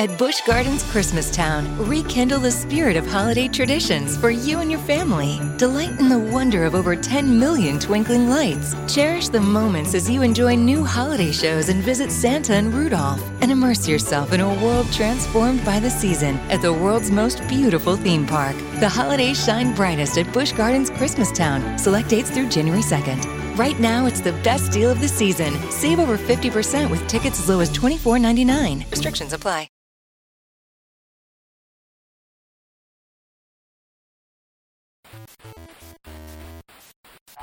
At Busch Gardens Christmastown, rekindle the spirit of holiday traditions for you and your family. Delight in the wonder of over 10 million twinkling lights. Cherish the moments as you enjoy new holiday shows and visit Santa and Rudolph. And immerse yourself in a world transformed by the season at the world's most beautiful theme park. The holidays shine brightest at Busch Gardens Christmastown. Select dates through January 2nd. Right now, it's the best deal of the season. Save over 50% with tickets as low as $24.99. Restrictions apply.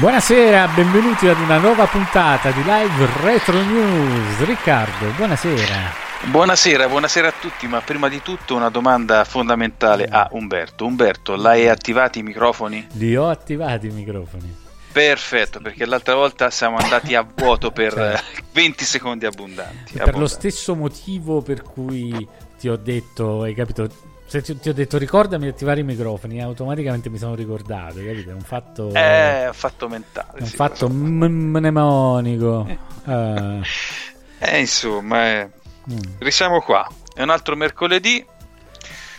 Buonasera, benvenuti ad una nuova puntata di Live Retro News. Riccardo, buonasera. Buonasera, buonasera a tutti, ma prima di tutto una domanda fondamentale a Umberto. Umberto, l'hai attivati i microfoni? Li ho attivati i microfoni. Perfetto, perché l'altra volta siamo andati a vuoto per Cioè. 20 secondi abbondanti. Per lo abbondanti. stesso motivo per cui ti ho detto, hai capito? Se ti, ti ho detto ricordami di attivare i microfoni, automaticamente mi sono ricordato, capito? È un fatto, Eh, un fatto mentale. è un sì, fatto mnemonico. Eh, Eh, insomma, eh, mm. risiamo qua. È un altro mercoledì.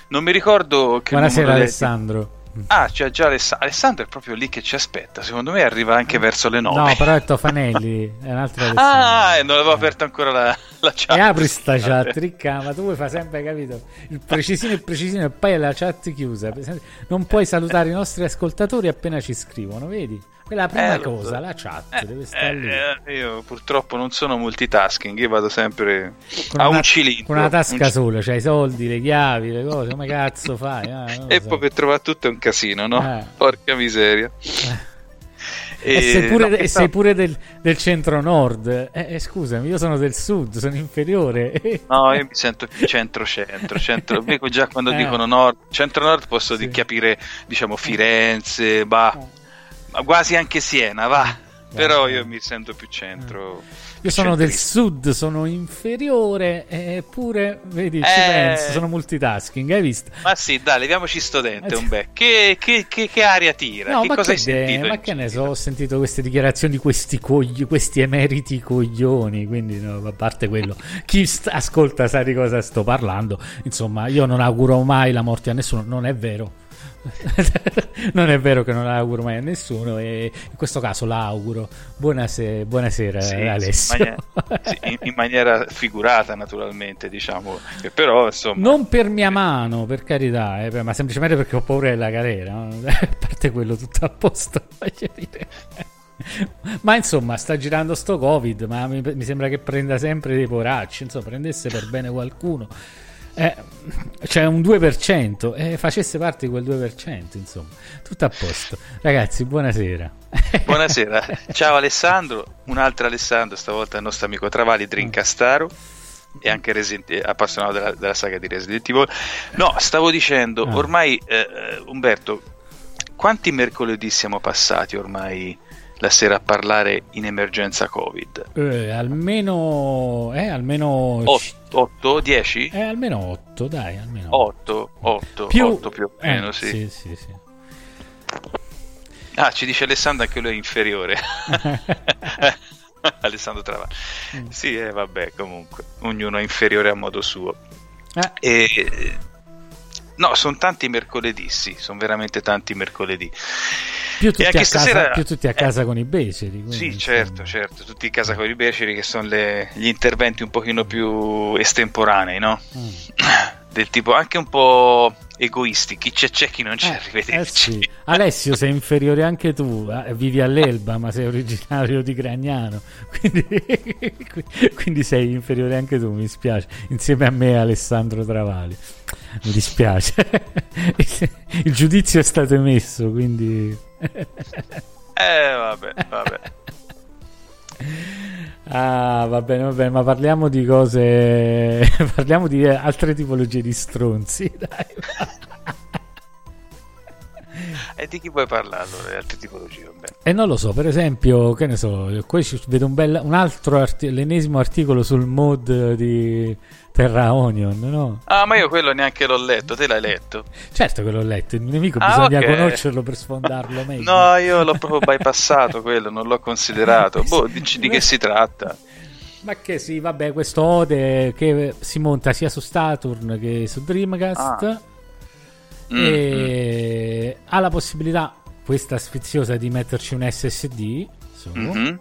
Non mi ricordo che Buonasera Alessandro. Ah, c'è già Alessandro. Alessandro è proprio lì che ci aspetta. Secondo me arriva anche verso le 9. No, però è Tofanelli, è un altro Alessandro. Ah, non avevo aperto ancora la, la chat. E apri sta chat, ricca, ma tu vuoi fare sempre, capito? Il precisino, il precisino e poi la chat chiusa. Non puoi salutare i nostri ascoltatori appena ci scrivono, vedi? Quella prima Eh, cosa, la chat Eh, deve stare lì. eh, io purtroppo non sono multitasking, io vado sempre Con a una, un cilindro. con una tasca un sola, c'hai i soldi, le chiavi, le cose, come cazzo fai? Ah, E so. poi per trovare tutto è un casino, no? Eh. Porca miseria. E, sei pure, no, e sei pure del, del centro-nord. Eh, eh, scusami, io sono del sud, sono inferiore. No, io mi sento più centro-centro. centro già quando Eh. dicono nord, centro-nord posso di- Sì. capire, diciamo, Firenze, bah, quasi anche Siena, va. Però io mi sento più centro. Io sono del sud, sono inferiore, eppure, vedi, ci Eh. penso, sono multitasking, hai visto? Ma sì, dai, leviamoci sto dente, Eh, un beh. Che, che, che, che aria tira? No, che ma, cosa che, hai de- ma che ne so, ho sentito queste dichiarazioni di questi, cogli- questi emeriti coglioni, quindi no, a parte quello, chi st- ascolta sa di cosa sto parlando, insomma, io non auguro mai la morte a nessuno, non è vero. non è vero che non la auguro mai a nessuno e in questo caso la auguro. Buonasera, buonasera Sì, Alessio. in maniera, sì, in- in maniera figurata, naturalmente, diciamo. Però, insomma, Non per mia mano, per carità, eh, ma semplicemente perché ho paura della galera. no? A parte quello, tutto a posto. voglio dire. Ma insomma, sta girando sto Covid, ma mi, mi sembra che prenda sempre dei poracci. Insomma, prendesse per bene qualcuno. Eh, c'è un 2% e facesse parte di quel 2%, insomma, tutto a posto. Ragazzi, buonasera. buonasera. Ciao Alessandro, un altro Alessandro, stavolta il nostro amico Travali, Drincastaro. e anche Resident, appassionato della, della, saga di Resident Evil. No, stavo dicendo, ah. ormai eh, eh, Umberto, quanti mercoledì siamo passati ormai la sera a parlare in emergenza Covid? Eh, almeno, eh, almeno 8, 10? Eh, almeno 8, dai, almeno 8, 8, più, 8 più o meno, eh, sì. Sì, sì, sì. Ah, ci dice Alessandro che lui è inferiore. Alessandro Travaglio. Mm. Sì, eh, vabbè, comunque, ognuno è inferiore a modo suo. Eh. E... No, sono tanti mercoledì, sì, sono veramente tanti mercoledì. Più tutti, a casa, stasera... più tutti a casa, eh, con i beceri. Sì, certo, certo, tutti a casa con i beceri che sono le, gli interventi un pochino più estemporanei, no? Mm. Del tipo anche un po' egoisti, chi c'è c'è, chi non c'è, eh, arrivederci. Eh sì. Alessio sei inferiore anche tu, eh, vivi all'Elba ma sei originario di Gragnano, quindi, quindi, sei inferiore anche tu, mi spiace, insieme a me Alessandro Travali, mi dispiace, il giudizio è stato emesso, quindi... eh vabbè, vabbè. Ah, va bene, va bene, ma parliamo di cose. parliamo di altre tipologie di stronzi. Dai. E di chi vuoi parlare allora? altre tipologie? E eh, non lo so, per esempio, che ne so, qui vedo un, bel, un altro art- l'ennesimo articolo sul mod di Terra Onion, no? Ah, ma io quello neanche l'ho letto, te l'hai letto? Certo che l'ho letto, il nemico ah, bisogna okay. conoscerlo per sfondarlo meglio. no, io l'ho proprio bypassato quello, non l'ho considerato. Boh, dici di che si tratta? Ma che sì, vabbè, questo Ode che si monta sia su Saturn che su Dreamcast ah. Mm, e ha la possibilità, questa sfiziosa, di metterci un SSD. Mm-hmm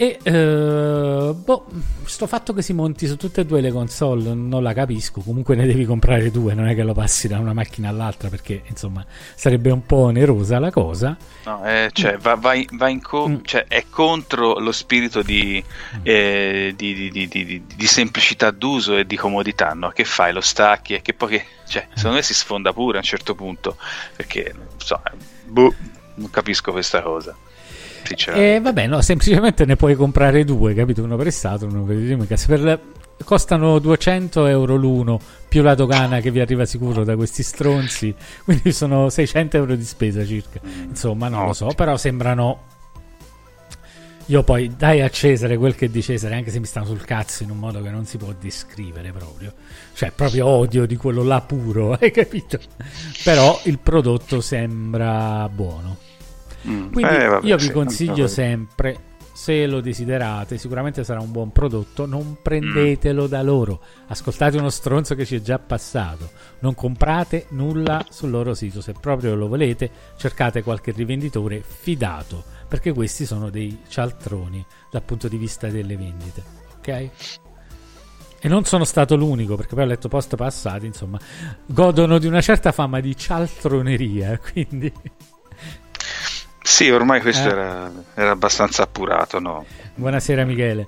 e uh, boh, sto fatto che si monti su tutte e due le console non la capisco. Comunque ne devi comprare due, non è che lo passi da una macchina all'altra perché insomma sarebbe un po' onerosa la cosa. No, eh, cioè, va, va, in, va in co- mm. cioè, è contro lo spirito di, mm. eh, di, di, di, semplicità d'uso e di comodità. No? Che fai? Lo stacchi e che poi, che, cioè, secondo me si sfonda pure a un certo punto perché so, boh, non capisco questa cosa. E eh, vabbè, no, semplicemente ne puoi comprare due, capito? Uno per Saturn, uno per Dreamcast. Per costano 200 euro l'uno più la dogana che vi arriva sicuro da questi stronzi. Quindi sono 600 euro di spesa circa. Insomma non lo so però sembrano io poi dai a Cesare quel che è di Cesare anche se mi stanno sul cazzo in un modo che non si può descrivere proprio. Cioè proprio odio di quello là puro hai capito? Però il prodotto sembra buono Mm. Quindi eh, vabbè, io vi sì, consiglio sempre, se lo desiderate, sicuramente sarà un buon prodotto, non prendetelo mm. da loro, ascoltate uno stronzo che ci è già passato, non comprate nulla sul loro sito, se proprio lo volete cercate qualche rivenditore fidato, perché questi sono dei cialtroni dal punto di vista delle vendite, ok? E non sono stato l'unico, perché poi ho letto post passati, insomma, godono di una certa fama di cialtroneria, quindi... Sì, ormai questo eh. era, era, abbastanza appurato, no? Buonasera Michele.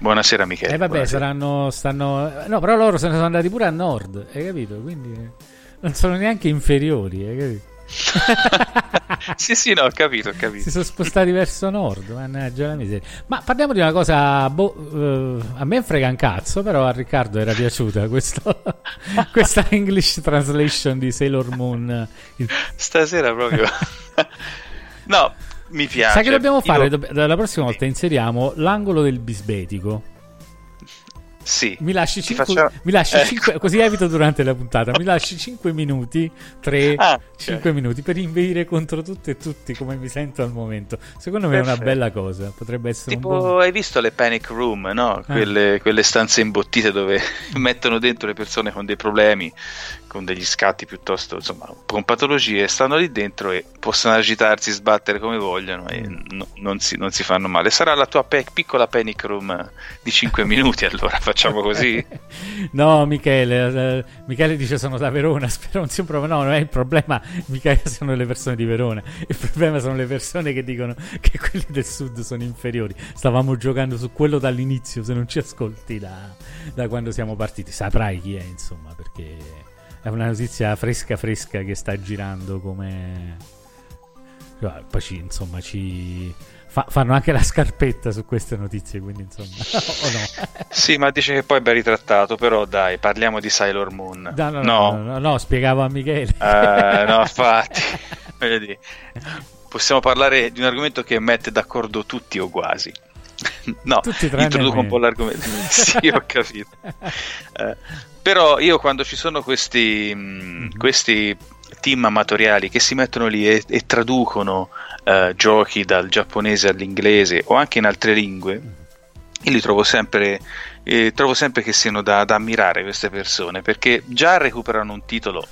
Buonasera Michele. Eh vabbè, buonasera. saranno stanno No, però loro se ne sono andati pure a nord, hai capito? Quindi non sono neanche inferiori, hai capito? sì, sì, no, ho capito, ho capito. Si sono spostati verso nord, mannaggia la miseria. Ma parliamo di una cosa, boh, uh, a me frega un cazzo, però a Riccardo era piaciuta questo, questa English translation di Sailor Moon. Stasera proprio... No, mi piace. Sai che dobbiamo fare? Io... La prossima volta inseriamo l'angolo del bisbetico. Sì. Mi lasci 5 faccio... mi lasci ecco. cinque, così evito durante la puntata. Mi lasci 5 minuti, 3 ah, 5 okay. minuti per inveire contro tutto e tutti come mi sento al momento. Secondo me Perfetto. è una bella cosa, potrebbe essere tipo, buon... hai visto le panic room, no? Ah. Quelle, quelle stanze imbottite dove mettono dentro le persone con dei problemi con degli scatti piuttosto, insomma, con patologie, stanno lì dentro e possono agitarsi, sbattere come vogliono e mm. no, non, si, non, si, fanno male. Sarà la tua pe- piccola panic room di 5 minuti, allora facciamo così? no, Michele, uh, Michele dice sono da Verona, spero non sia un problema, no, non è il problema, Michele sono le persone di Verona, il problema sono le persone che dicono che quelli del sud sono inferiori. Stavamo giocando su quello dall'inizio, se non ci ascolti da, da quando siamo partiti, saprai chi è, insomma, perché è una notizia fresca fresca che sta girando come poi ci, insomma ci Fa- fanno anche la scarpetta su queste notizie, quindi insomma, o no? Sì, ma dice che poi è ben ritrattato, però dai, parliamo di Sailor Moon. No, no, no, no, no spiegavo a Michele. Uh, no, infatti, vedi, possiamo parlare di un argomento che mette d'accordo tutti o quasi. No, introduco un po' l'argomento. sì, ho capito. Uh, però io quando ci sono questi, mm-hmm. questi team amatoriali che si mettono lì e, e traducono uh, giochi dal giapponese all'inglese o anche in altre lingue, io li trovo sempre, eh, trovo sempre che siano da, da ammirare queste persone perché già recuperano un titolo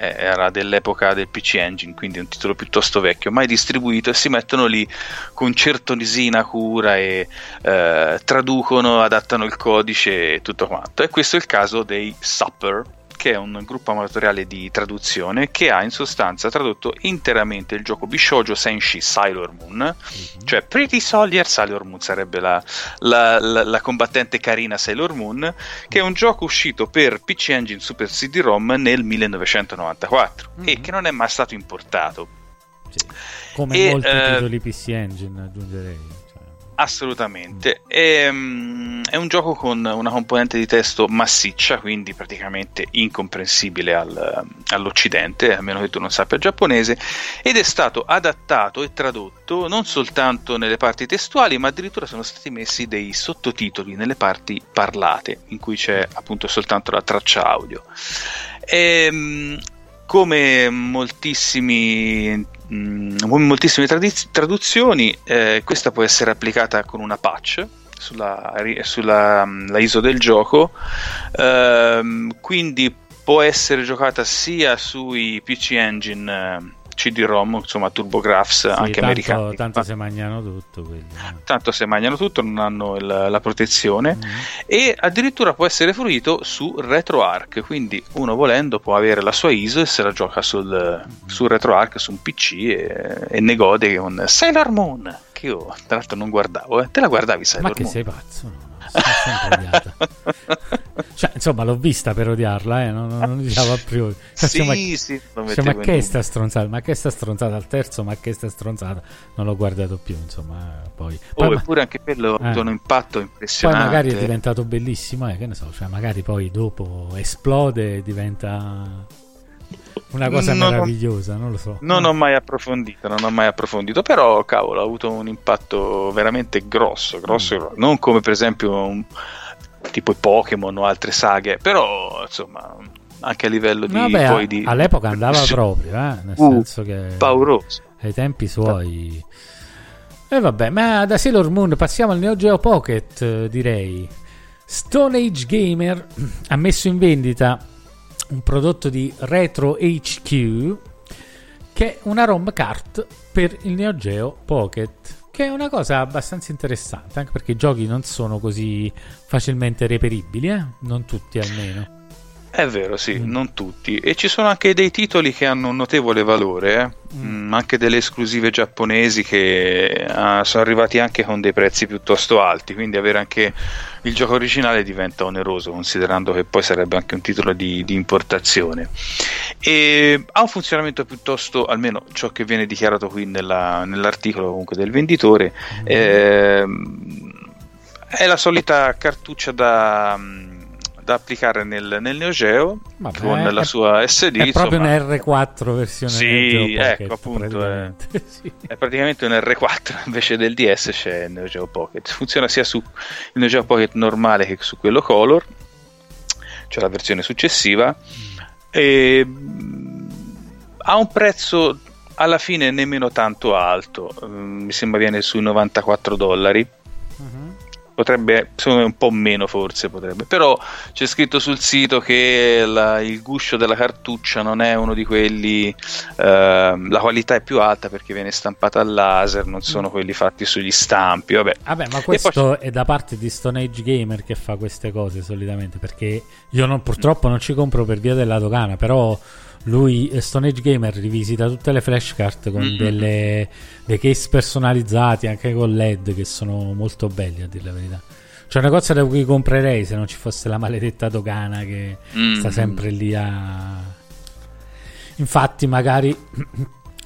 era dell'epoca del PC Engine, quindi un titolo piuttosto vecchio, mai distribuito, e si mettono lì con certonisina cura e eh, traducono, adattano il codice e tutto quanto. E questo è il caso dei Supper, che è un gruppo amatoriale di traduzione che ha in sostanza tradotto interamente il gioco Bishojo Senshi Sailor Moon, mm-hmm. cioè Pretty Soldier Sailor Moon sarebbe la, la, la, la, combattente carina Sailor Moon, che è un gioco uscito per PC Engine Super CD-ROM nel 1994 mm-hmm. e che non è mai stato importato. Sì. Come e, molti eh, titoli PC Engine aggiungerei. Assolutamente. È, um, è, un gioco con una componente di testo massiccia, quindi praticamente incomprensibile al, all'Occidente, a meno che tu non sappia giapponese, ed è stato adattato e tradotto non soltanto nelle parti testuali, ma addirittura sono stati messi dei sottotitoli nelle parti parlate, in cui c'è appunto soltanto la traccia audio. E, um, come moltissimi, moltissime tradiz- traduzioni, eh, questa può essere applicata con una patch sulla, sulla mm, ISO del gioco, eh, quindi può essere giocata sia sui PC Engine CD-ROM, insomma TurboGrafx sì, anche tanto, americani. Tanto se mangiano tutto. Quelli. Tanto se mangiano tutto, non hanno il, la protezione mm-hmm. e addirittura può essere fruito su RetroArch, quindi uno volendo può avere la sua ISO e se la gioca sul, mm-hmm. su RetroArch su un PC e, e ne gode con Sailor Moon, che io tra l'altro non guardavo, eh. te la guardavi Sailor Moon? Ma che sei pazzo? No? cioè, insomma, l'ho vista per odiarla, eh? non, non diciamo a priori. Cioè, sì, ma, sì, cioè, ma che sta stronzata? Ma che sta stronzata al terzo? Ma che sta stronzata? Non l'ho guardato più, insomma. Poi, oh, poi eppure anche quello ha avuto un impatto impressionante. Poi magari è diventato bellissimo, eh, che ne so, cioè magari poi dopo esplode e diventa una cosa non meravigliosa, ho, non lo so. Non ho mai approfondito, non ho mai approfondito, però cavolo, ha avuto un impatto veramente grosso, grosso, mm. non come per esempio un, tipo i Pokémon o altre saghe, però insomma anche a livello di, Vabbè, poi di all'epoca andava proprio, eh? nel uh, senso che pauroso. ai tempi suoi e eh, vabbè, ma da Sailor Moon passiamo al Neo Geo Pocket, direi. Stone Age Gamer ha messo in vendita un prodotto di Retro HQ che è una ROM cart per il Neo Geo Pocket che è una cosa abbastanza interessante anche perché i giochi non sono così facilmente reperibili eh? non tutti almeno è vero, sì, mm. non tutti. E ci sono anche dei titoli che hanno un notevole valore, eh? mm. Mm, anche delle esclusive giapponesi che uh, sono arrivati anche con dei prezzi piuttosto alti, quindi avere anche il gioco originale diventa oneroso, considerando che poi sarebbe anche un titolo di, di importazione. E ha un funzionamento piuttosto, almeno ciò che viene dichiarato qui nella, nell'articolo comunque del venditore, mm. eh, è la solita cartuccia da da applicare nel, nel Neo Geo Vabbè, con la sua SD. È proprio un R4 versione sì, Pocket, ecco appunto. È, sì. è, praticamente un R4 invece del DS c'è il Neo Geo Pocket. Funziona sia su il Neo Geo Pocket normale che su quello Color, cioè la versione successiva. Mm. E, ha un prezzo alla fine nemmeno tanto alto, mm, mi sembra viene sui 94 dollari potrebbe, secondo me un po' meno forse potrebbe, però c'è scritto sul sito che la, il guscio della cartuccia non è uno di quelli, eh, la qualità è più alta perché viene stampata al laser, non sono mm. quelli fatti sugli stampi, vabbè. Vabbè, ma questo è da parte di Stone Age Gamer che fa queste cose solitamente, perché io non, purtroppo non ci compro per via della dogana, però lui eh, Stone Age Gamer rivisita tutte le flashcard con mm-hmm. delle, dei case personalizzati anche con LED che sono molto belli a dire la verità c'è una cosa da cui comprerei se non ci fosse la maledetta dogana che mm-hmm. sta sempre lì a infatti magari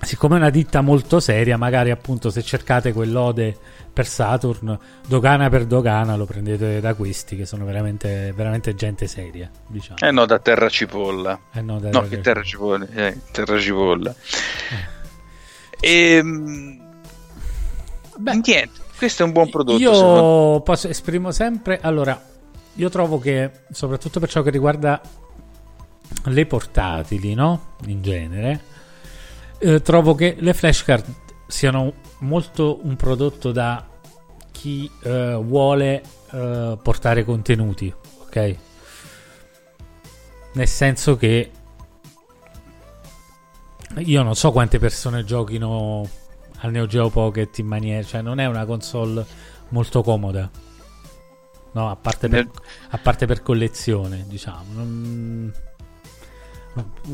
siccome è una ditta molto seria, magari appunto se cercate quell'ode per Saturn, dogana per dogana, lo prendete da questi che sono veramente, veramente gente seria. Diciamo. Eh no, da terra cipolla. Eh no, da No, terra terra cipolla. Eh, terra cipolla. Ehm, Beh, niente, questo è un buon prodotto. Io posso, esprimo sempre. Allora, io trovo che, soprattutto per ciò che riguarda le portatili, no? In genere, eh, trovo che le flashcard siano molto un prodotto da chi eh, vuole eh, portare contenuti, ok? Nel senso che io non so quante persone giochino al Neo Geo Pocket in maniera, cioè non è una console molto comoda. No, a parte per, a parte per collezione, diciamo. Non-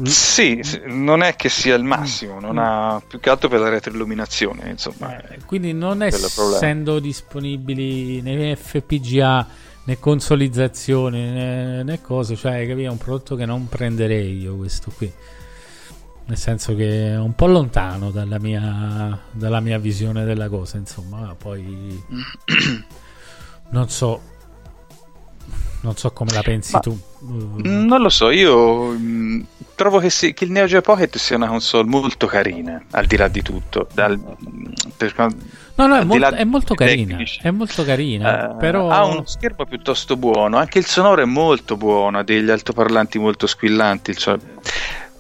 Sì, non è che sia il massimo, non ha più che altro per la retroilluminazione, insomma. Eh, quindi non essendo disponibili né FPGA né consolizzazione né, né cose, cioè capito, è un prodotto che non prenderei io questo qui. Nel senso che è un po' lontano dalla mia, dalla mia visione della cosa, insomma, ma poi non so non so come la pensi Ma- tu. Mm, Non lo so, io mm, trovo che, si- che il Neo Geo Pocket sia una console molto carina, al di là di tutto. Dal, mm, per No, no, è, là è molto carina. È molto carina. Eh, però Ha uno schermo piuttosto buono, anche il sonoro è molto buono, ha degli altoparlanti molto squillanti. il suono-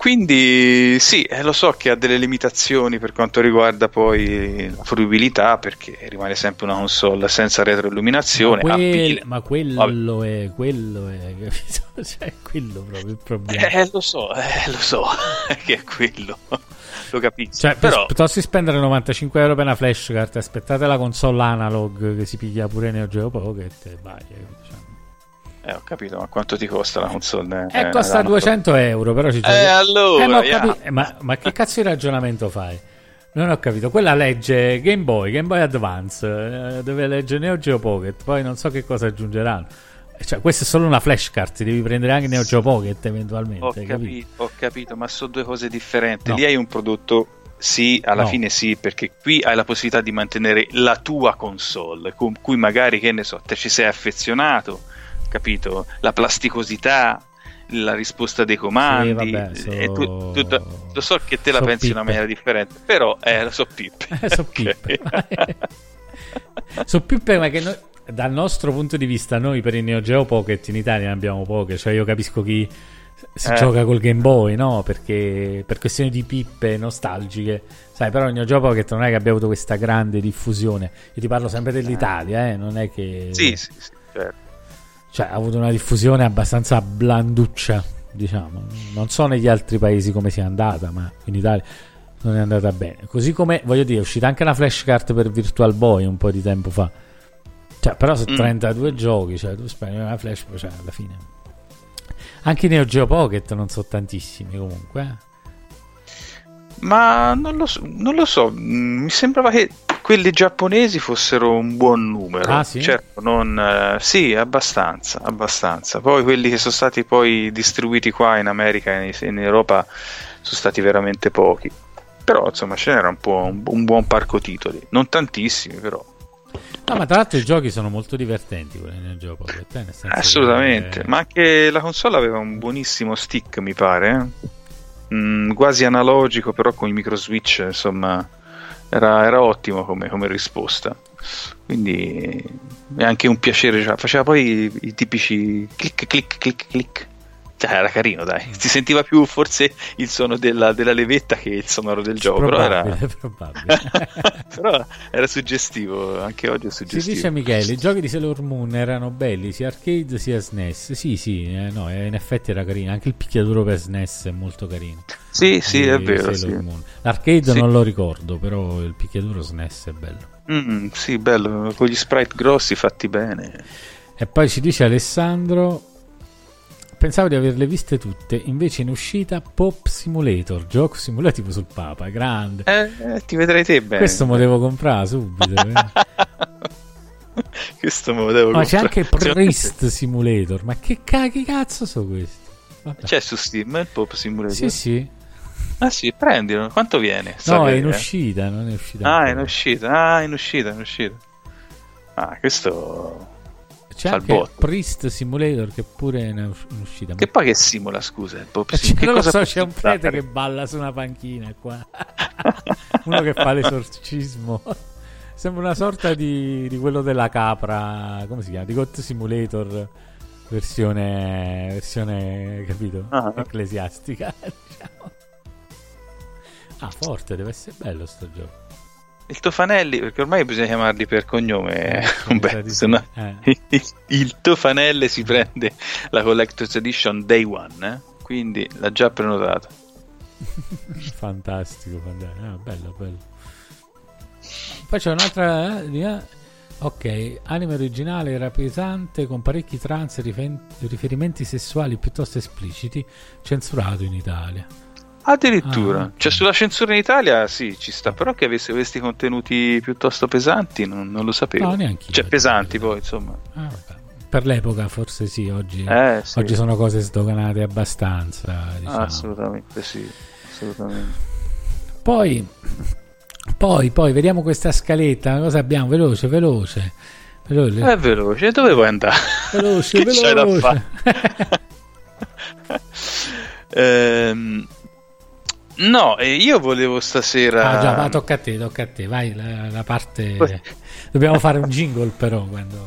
Quindi sì, eh, lo so che ha delle limitazioni per quanto riguarda poi la fruibilità, perché rimane sempre una console senza retroilluminazione. ma, quel- ma quello è quello è capito? Cioè, quello proprio il problema. Eh, lo so, eh, lo so che è quello, lo capisco. Cioè, per- Però piuttosto di spendere 95 euro per una flashcard, aspettate la console analog che si piglia pure Neo Geo Pocket e vai. Eh, eh, ho capito, ma quanto ti costa la console? Eh, Eh, costa la- 200 euro, però ci giochi. Eh, allora, Eh, ma, yeah. capi- eh, ma- ma che cazzo di ragionamento fai? Non ho capito. Quella legge Game Boy, Game Boy Advance, eh, dove legge Neo Geo Pocket, poi non so che cosa aggiungeranno. Eh, Cioè, questa è solo una flashcard, ti devi prendere anche Neo Geo Pocket eventualmente. Ho hai capito, ho capito, ma sono due cose differenti. No. Lì hai un prodotto, sì, alla No. fine sì, perché qui hai la possibilità di mantenere la tua console, con cui magari, che ne so, te ci sei affezionato, capito? La plasticosità, la risposta dei comandi. Sì, vabbè, so- e tu- tutto- lo so che te la so pensi in una pippe. maniera differente, però eh, lo so pippe. Eh, so pippe. so pippe, ma che noi, dal nostro punto di vista, noi per il Neo Geo Pocket in Italia ne abbiamo poche. Cioè, io capisco chi si Eh. gioca col Game Boy, no? Perché per questioni di pippe nostalgiche, sai, però il Neo Geo Pocket non è che abbia avuto questa grande diffusione. Io ti parlo sempre dell'Italia, eh, non è che. Sì, sì, sì, certo. Cioè, ha avuto una diffusione abbastanza blanduccia, diciamo. Non so negli altri paesi come sia andata, ma in Italia non è andata bene. Così come, voglio dire, è uscita anche una flashcard per Virtual Boy un po' di tempo fa. Cioè, però sono Mm. 32 giochi, cioè tu spendi una flash, cioè alla fine. Anche i Neo Geo Pocket non sono tantissimi comunque. eh. Ma non lo so, non lo so, mm, mi sembrava che quelli giapponesi fossero un buon numero. Ah, sì? Certo, non, eh, sì, abbastanza, abbastanza. Poi quelli che sono stati poi distribuiti qua in America e in, Europa sono stati veramente pochi. Però insomma ce n'era un po' un, un buon parco titoli, non tantissimi però. No, ma tra l'altro i giochi sono molto divertenti quelli Neo Geo Pocket. eh, nel senso che- Assolutamente, ma anche la console aveva un buonissimo stick, mi pare. eh. Mm, quasi analogico, però con i micro switch, insomma, era, era ottimo come, come risposta. Quindi è anche un piacere. cioè, faceva poi i, i tipici clic, clic, clic, clic. Cioè, era carino, dai. Si sentiva più forse il suono della, della levetta che il sonoro del gioco. Però era, Probabile, probabile. però era suggestivo. Anche oggi è Si suggestivo. dice Michele, i giochi di Sailor Moon erano belli sia arcade sia SNES. Sì, sì, eh, no, eh, in effetti era carino. Anche il picchiaduro per SNES è molto carino. Sì, sì, Di è vero. Sailor Sì. Moon. L'arcade Sì. non lo ricordo, però il picchiaduro SNES è bello. Mm, sì, bello, con gli sprite grossi fatti bene. E poi ci dice Alessandro. Pensavo di averle viste tutte, invece in uscita Pop Simulator, gioco simulativo sul Papa, grande. Eh, eh, ti vedrai te bene. Questo me lo devo comprare subito. eh. Questo me lo devo Ma c'è comprare. anche Priest Simulator, ma che, ca- che cazzo sono questi? Vabbè. C'è su Steam il Pop Simulator. Sì, sì. Ah sì, prendilo. Quanto viene? No, è in uscita, non è uscita. Ah, è in uscita. Ah, in uscita, in uscita. Ah, questo c'è anche il Priest Simulator che pure è in uscita. Che poi che simula, scusa? Il pop sim- cosa so, c'è un prete che balla su una panchina qua. Uno che fa l'esorcismo. Sembra una sorta di, di, quello della capra, come si chiama? Di God Simulator versione, versione capito? Ah. Ecclesiastica. Diciamo. Ah, forte, deve essere bello sto gioco. Il Tofanelli, perché ormai bisogna chiamarli per cognome, eh, beh, no, eh. il, il Tofanelli si prende la Collector's Edition Day One, eh? quindi l'ha già prenotato. fantastico, fantastico. Ah, bello, bello. Poi c'è un'altra... Eh, ok, anime originale era pesante con parecchi trans e riferimenti sessuali piuttosto espliciti, censurato in Italia. Addirittura, ah, cioè sulla censura in Italia sì, ci sta, però che avesse questi contenuti piuttosto pesanti non, non lo sapevo. No, neanche io. Cioè pesanti poi, insomma. Ah, per l'epoca forse sì, oggi, eh, sì. oggi sono cose sdoganate abbastanza. Diciamo. assolutamente sì, assolutamente. Poi, poi, poi, vediamo questa scaletta, cosa abbiamo? Veloce, veloce. veloce. È veloce, dove vuoi andare? Veloce, veloce. ehm No, io volevo stasera. Ah, già, va, tocca a te, tocca a te. Vai, la, la parte. Dobbiamo fare un jingle, però. Quando...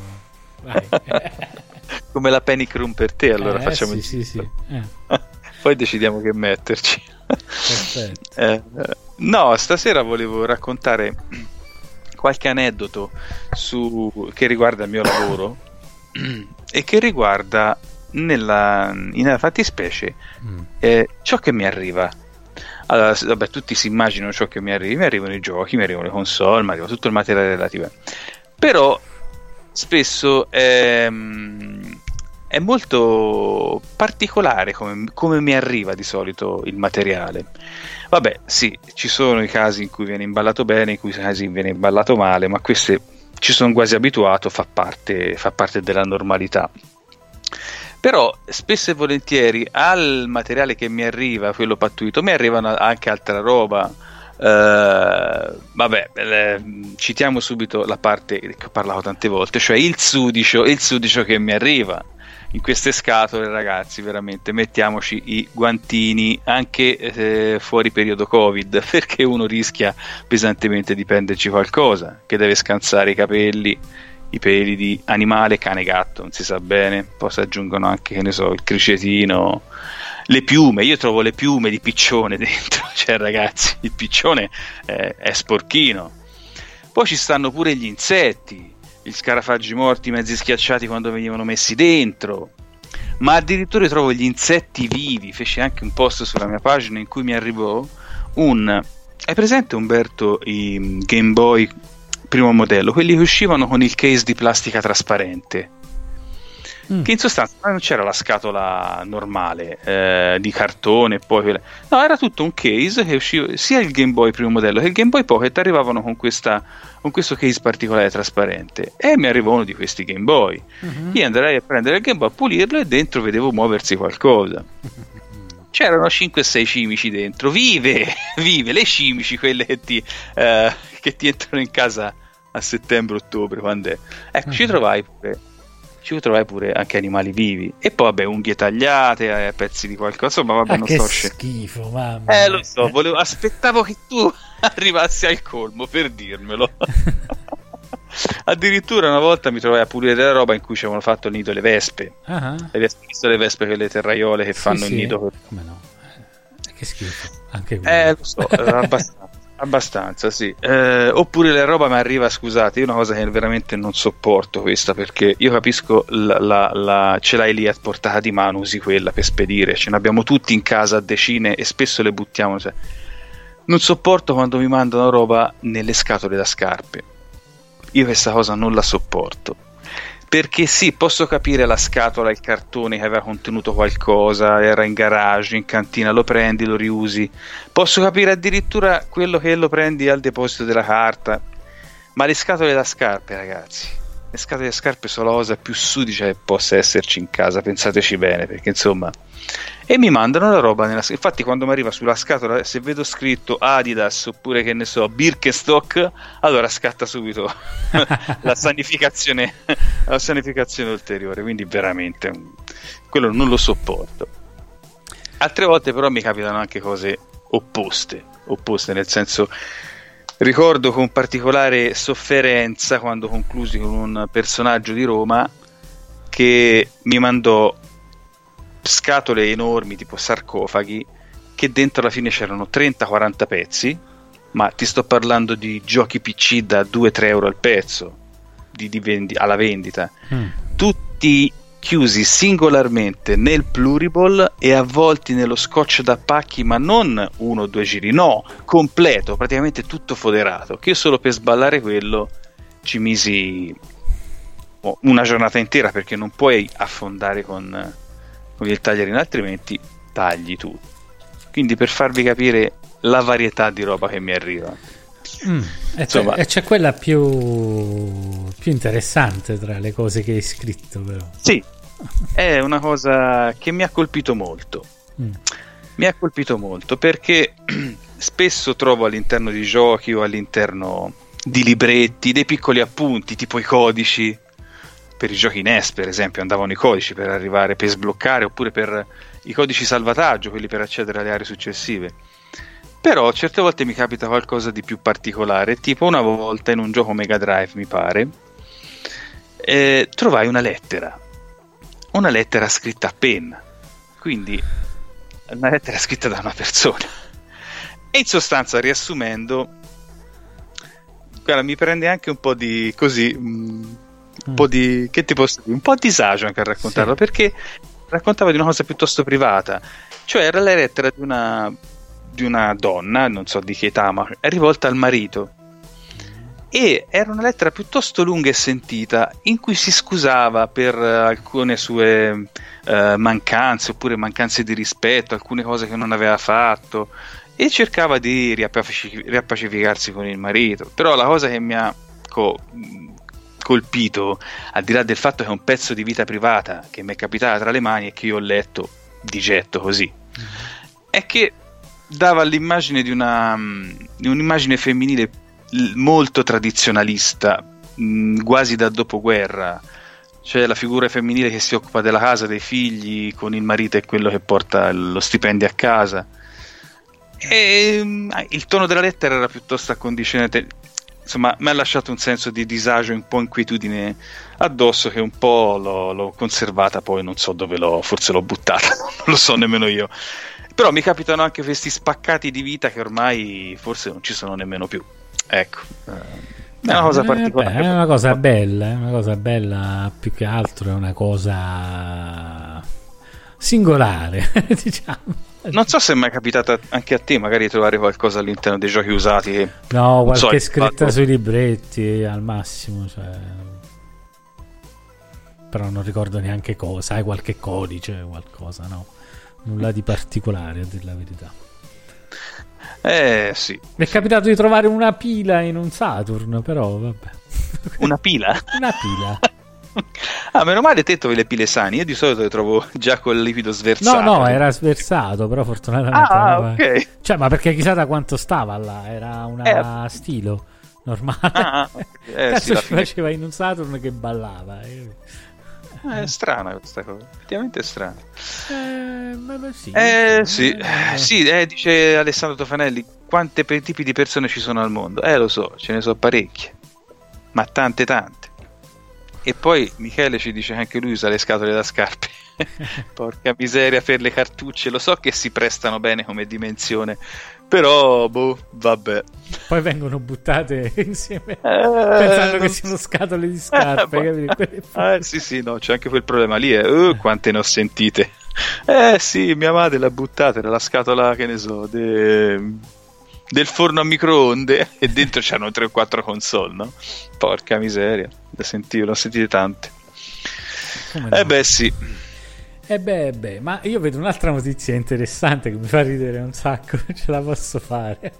Vai. Come la panic room per te, allora eh, facciamo sì, sì, sì. Eh. Poi decidiamo che metterci. Perfetto. Eh, no, stasera volevo raccontare qualche aneddoto su... che riguarda il mio lavoro e che riguarda nella, nella fattispecie mm. eh, ciò che mi arriva allora, vabbè, tutti si immaginano ciò che mi arriva, mi arrivano i giochi, mi arrivano le console, mi arriva tutto il materiale relativo. Però spesso è, è molto particolare come, come, mi arriva di solito il materiale. Vabbè, sì, ci sono i casi in cui viene imballato bene, in cui casi viene imballato male, ma queste ci sono quasi abituato, fa parte, fa parte della normalità. Però spesso e volentieri al materiale che mi arriva, quello pattuito, mi arrivano anche altra roba. Uh, vabbè, eh, citiamo subito la parte che ho parlato tante volte, cioè il sudicio, il sudicio che mi arriva in queste scatole, ragazzi, veramente mettiamoci i guantini anche eh, fuori periodo Covid, perché uno rischia pesantemente di prenderci qualcosa, che deve scansare i capelli i peli di animale, cane, gatto, non si sa bene. Poi si aggiungono anche, che ne so, il cricetino, le piume. Io trovo le piume di piccione dentro, cioè ragazzi, il piccione è, è sporchino. Poi ci stanno pure gli insetti, gli scarafaggi morti mezzi schiacciati quando venivano messi dentro. Ma addirittura trovo gli insetti vivi. Feci anche un post sulla mia pagina in cui mi arrivò un. Hai presente Umberto i Game Boy primo modello, quelli che uscivano con il case di plastica trasparente. Mm. Che in sostanza non c'era la scatola normale eh, di cartone, poi no, era tutto un case che usciva sia il Game Boy primo modello che il Game Boy Pocket arrivavano con, questa, con questo case particolare trasparente. E mi arrivò uno di questi Game Boy. Mm-hmm. Io andrei a prendere il Game Boy, a pulirlo e dentro vedevo muoversi qualcosa. c'erano 5-6 cimici dentro, vive, vive, le cimici, quelle che ti, eh, che ti entrano in casa a settembre-ottobre, quando è. Ecco, uh-huh. ci mhm. trovai pure ci trovai pure anche animali vivi e poi vabbè unghie tagliate eh, pezzi di qualcosa ma vabbè ah, non che sto schifo mamma eh lo so volevo, aspettavo che tu arrivassi al colmo per dirmelo addirittura una volta mi trovai a pulire della roba in cui ci avevano fatto il nido le vespe uh-huh. hai visto le vespe quelle terraiole che fanno sì. il nido come no eh, che schifo anche quello. eh lo so abbastanza Abbastanza, sì. Eh, oppure la roba mi arriva, scusate, io una cosa che veramente non sopporto questa perché io capisco la, la, la, ce l'hai lì a portata di mano, usi quella per spedire, ce ne abbiamo tutti in casa decine e spesso le buttiamo. Cioè. Non sopporto quando mi mandano roba nelle scatole da scarpe. Io questa cosa non la sopporto perché sì, posso capire la scatola, il cartone che aveva contenuto qualcosa, era in garage, in cantina, lo prendi, lo riusi. Posso capire addirittura quello che lo prendi al deposito della carta. Ma le scatole da scarpe, ragazzi, le scatole di scarpe sono la cosa più sudicia che possa esserci in casa, pensateci bene, perché insomma... E mi mandano la roba nella scatola. Infatti quando mi arriva sulla scatola, se vedo scritto Adidas oppure che ne so, Birkenstock, allora scatta subito la, sanificazione, la sanificazione ulteriore. Quindi veramente quello non lo sopporto. Altre volte però mi capitano anche cose opposte, opposte nel senso Ricordo con particolare sofferenza quando conclusi con un personaggio di Roma che mi mandò scatole enormi tipo sarcofagi che dentro alla fine c'erano 30-40 pezzi ma ti sto parlando di giochi PC da 2-3 euro al pezzo di, di vendi- alla vendita mm. tutti chiusi singolarmente nel pluriball e avvolti nello scotch da pacchi, ma non uno o due giri, no, completo, praticamente tutto foderato. Che io solo per sballare quello ci misi oh, una giornata intera perché non puoi affondare con, con il taglierino, altrimenti tagli tutto. Quindi per farvi capire la varietà di roba che mi arriva. Mm, e, c'è, e, c'è, quella più, più, interessante tra le cose che hai scritto, però. Sì, è una cosa che mi ha colpito molto. Mm. Mi ha colpito molto perché spesso trovo all'interno di giochi o all'interno di libretti dei piccoli appunti, tipo i codici. Per i giochi NES, per esempio, andavano i codici per arrivare, per sbloccare, oppure per i codici salvataggio, quelli per accedere alle aree successive. Però certe volte mi capita qualcosa di più particolare, tipo una volta in un gioco Mega Drive, mi pare, eh, trovai una lettera una lettera scritta a penna, quindi una lettera scritta da una persona. E in sostanza, riassumendo, guarda, mi prende anche un po' di così, mm, un po' di che ti posso dire, un po' a disagio anche a raccontarlo, sì. perché raccontava di una cosa piuttosto privata, cioè era la lettera di una, di una donna, non so di che età, ma è rivolta al marito e era una lettera piuttosto lunga e sentita in cui si scusava per uh, alcune sue uh, mancanze oppure mancanze di rispetto, alcune cose che non aveva fatto e cercava di riappacific- riappacificarsi con il marito. Però la cosa che mi ha co- colpito, al di là del fatto che è un pezzo di vita privata che mi è capitata tra le mani e che io ho letto di getto così, è che dava l'immagine di, una, di un'immagine femminile molto tradizionalista, mh, quasi da dopoguerra. C'è la figura femminile che si occupa della casa, dei figli, con il marito è quello che porta lo stipendio a casa. E mh, il tono della lettera era piuttosto accondizionato. Insomma, mi ha lasciato un senso di disagio, un po' inquietudine addosso che un po' l'ho, l'ho conservata, poi non so dove l'ho, forse l'ho buttata, non lo so nemmeno io. Però mi capitano anche questi spaccati di vita che ormai forse non ci sono nemmeno più. Ecco. È una cosa particolare. Beh, è una cosa bella, è una cosa bella più che altro, è una cosa singolare, diciamo. Non so se è mai capitato anche a te magari trovare qualcosa all'interno dei giochi usati. No, qualche so, scritta sui libretti al massimo, cioè... però non ricordo neanche cosa, hai qualche codice, qualcosa, no? Nulla di particolare a dire la verità. Eh sì. Mi è capitato di trovare una pila in un Saturn, però vabbè. Una pila? una pila. Ah, meno male te trovi le pile sani. Io di solito le trovo già col liquido sversato. No, no, era sversato, però fortunatamente. Ah, ok. Cioè, ma perché chissà da quanto stava là? Era una eh. stilo normale. Ah, eh, Cazzo sì, ci faceva in un Saturn che ballava. Io... Eh, è strana questa cosa, effettivamente è strana. Eh, ma, sì, eh, sì, eh. sì eh, dice Alessandro Tofanelli, quante pe- tipi di persone ci sono al mondo? Eh, lo so, ce ne sono parecchie, ma tante tante. E poi Michele ci dice che anche lui usa le scatole da scarpe. Porca miseria per le cartucce, lo so che si prestano bene come dimensione, però, boh, vabbè. Poi vengono buttate insieme eh, pensando che siano scatole di scarpe. Eh, eh, sì, sì, no, c'è anche quel problema lì. Eh. Uh, quante ne ho sentite. Eh sì, mia madre l'ha buttata, era la scatola, che ne so, de... del forno a microonde e dentro c'erano 3 o 4 console, no? Porca miseria, da sentire, l'ho sentite tante. Come eh no? beh sì. E eh beh, beh, ma io vedo un'altra notizia interessante che mi fa ridere un sacco, ce la posso fare.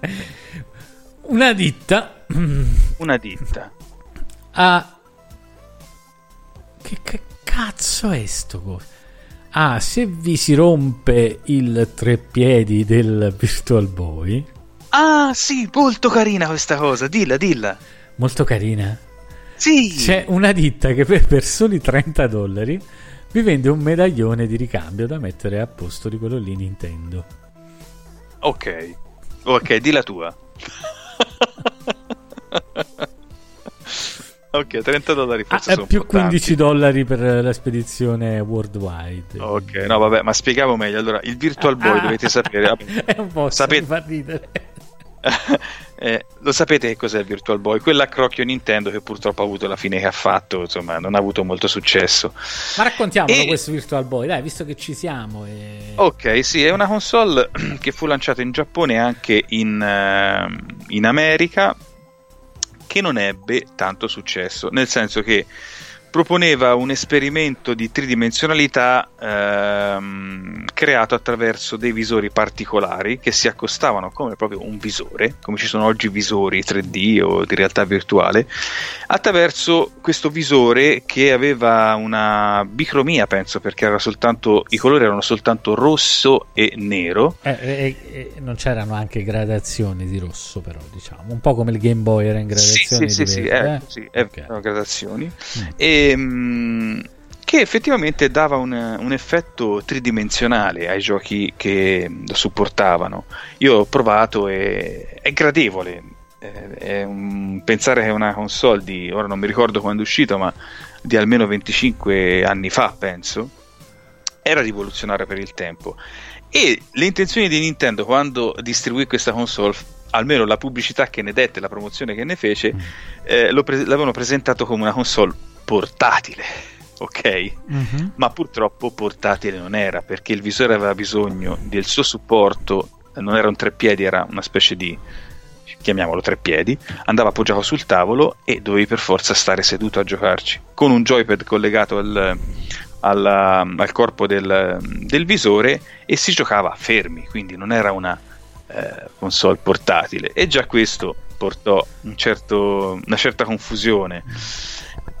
Una ditta. Una ditta. Ah, che, che cazzo è sto coso? Ah, se vi si rompe il treppiedi del Virtual Boy. Ah, sì, molto carina questa cosa, dilla, dilla. Molto carina. Sì. C'è una ditta che per, per soli 30 dollari vi vende un medaglione di ricambio da mettere a posto di quello lì Nintendo. Ok, ok, di la tua. ok, 30 dollari forse ah, sono più 15 dollari per la spedizione worldwide. Ok, no vabbè, ma spiegavo meglio. Allora, il Virtual Boy ah, dovete sapere. È un po' sapete... fa ridere. eh, lo sapete che cos'è il Virtual Boy? Quell'accrocchio Nintendo che purtroppo ha avuto la fine che ha fatto, insomma, non ha avuto molto successo. Ma raccontiamolo e... questo Virtual Boy, dai, visto che ci siamo. E... Ok, sì, è una console che fu lanciata in Giappone e anche in, uh, in America, che non ebbe tanto successo, nel senso che proponeva un esperimento di tridimensionalità ehm, creato attraverso dei visori particolari che si accostavano come proprio un visore, come ci sono oggi visori 3D o di realtà virtuale, attraverso questo visore che aveva una bicromia, penso, perché era soltanto, i colori erano soltanto rosso e nero. Eh, eh, eh, non c'erano anche gradazioni di rosso, però, diciamo, un po' come il Game Boy era in gradazioni. Sì, sì, sì, sì, eh, sì okay. erano gradazioni. Mm. E Ehm, che effettivamente dava un, un, effetto tridimensionale ai giochi che lo supportavano. Io ho provato e è gradevole. È un, pensare che è una console di, ora non mi ricordo quando è uscita, ma di almeno 25 anni fa, penso, era rivoluzionaria per il tempo. E le intenzioni di Nintendo quando distribuì questa console almeno la pubblicità che ne dette, la promozione che ne fece, mm. eh, pre- l'avevano presentato come una console portatile, ok? Mm-hmm. Ma purtroppo portatile non era perché il visore aveva bisogno del suo supporto, non era un treppiedi, era una specie di chiamiamolo treppiedi, andava appoggiato sul tavolo e dovevi per forza stare seduto a giocarci con un joypad collegato al, al, al corpo del, del, visore e si giocava fermi, quindi non era una eh, console portatile e già questo portò un certo, una certa confusione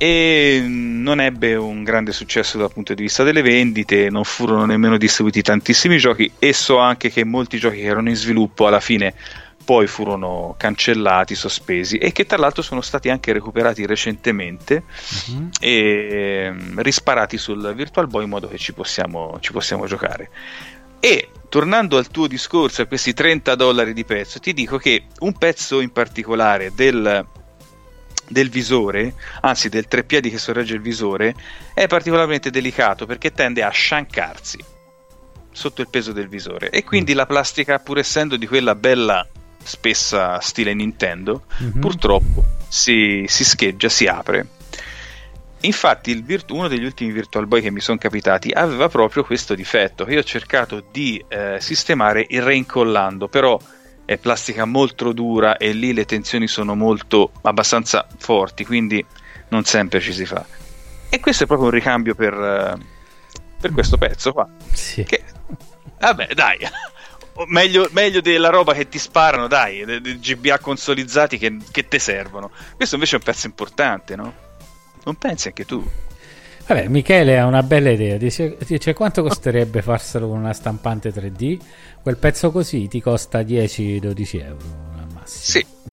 e non ebbe un grande successo dal punto di vista delle vendite, non furono nemmeno distribuiti tantissimi giochi e so anche che molti giochi che erano in sviluppo alla fine poi furono cancellati, sospesi e che tra l'altro sono stati anche recuperati recentemente uh-huh. e ehm, risparati sul Virtual Boy in modo che ci possiamo, ci possiamo giocare. E tornando al tuo discorso, a questi 30 dollari di pezzo, ti dico che un pezzo in particolare del del visore, anzi del treppiedi che sorregge il visore, è particolarmente delicato perché tende a sciancarsi sotto il peso del visore e quindi mm. la plastica, pur essendo di quella bella spessa stile Nintendo, mm-hmm. purtroppo si, si, scheggia, si apre. Infatti, Virtu- uno degli ultimi Virtual Boy che mi sono capitati aveva proprio questo difetto che io ho cercato di eh, sistemare reincollando, però è plastica molto dura e lì le tensioni sono molto abbastanza forti, quindi non sempre ci si fa. E questo è proprio un ricambio per, eh, per questo pezzo qua. Sì. Che, vabbè, dai. Meglio, meglio, della roba che ti sparano, dai, GBA consolizzati che, che te servono. Questo invece è un pezzo importante, no? Non pensi anche tu? Vabbè, Michele ha una bella idea. Dice, dice quanto costerebbe farselo con una stampante 3D? Quel pezzo così ti costa 10-12 euro al massimo. Sì.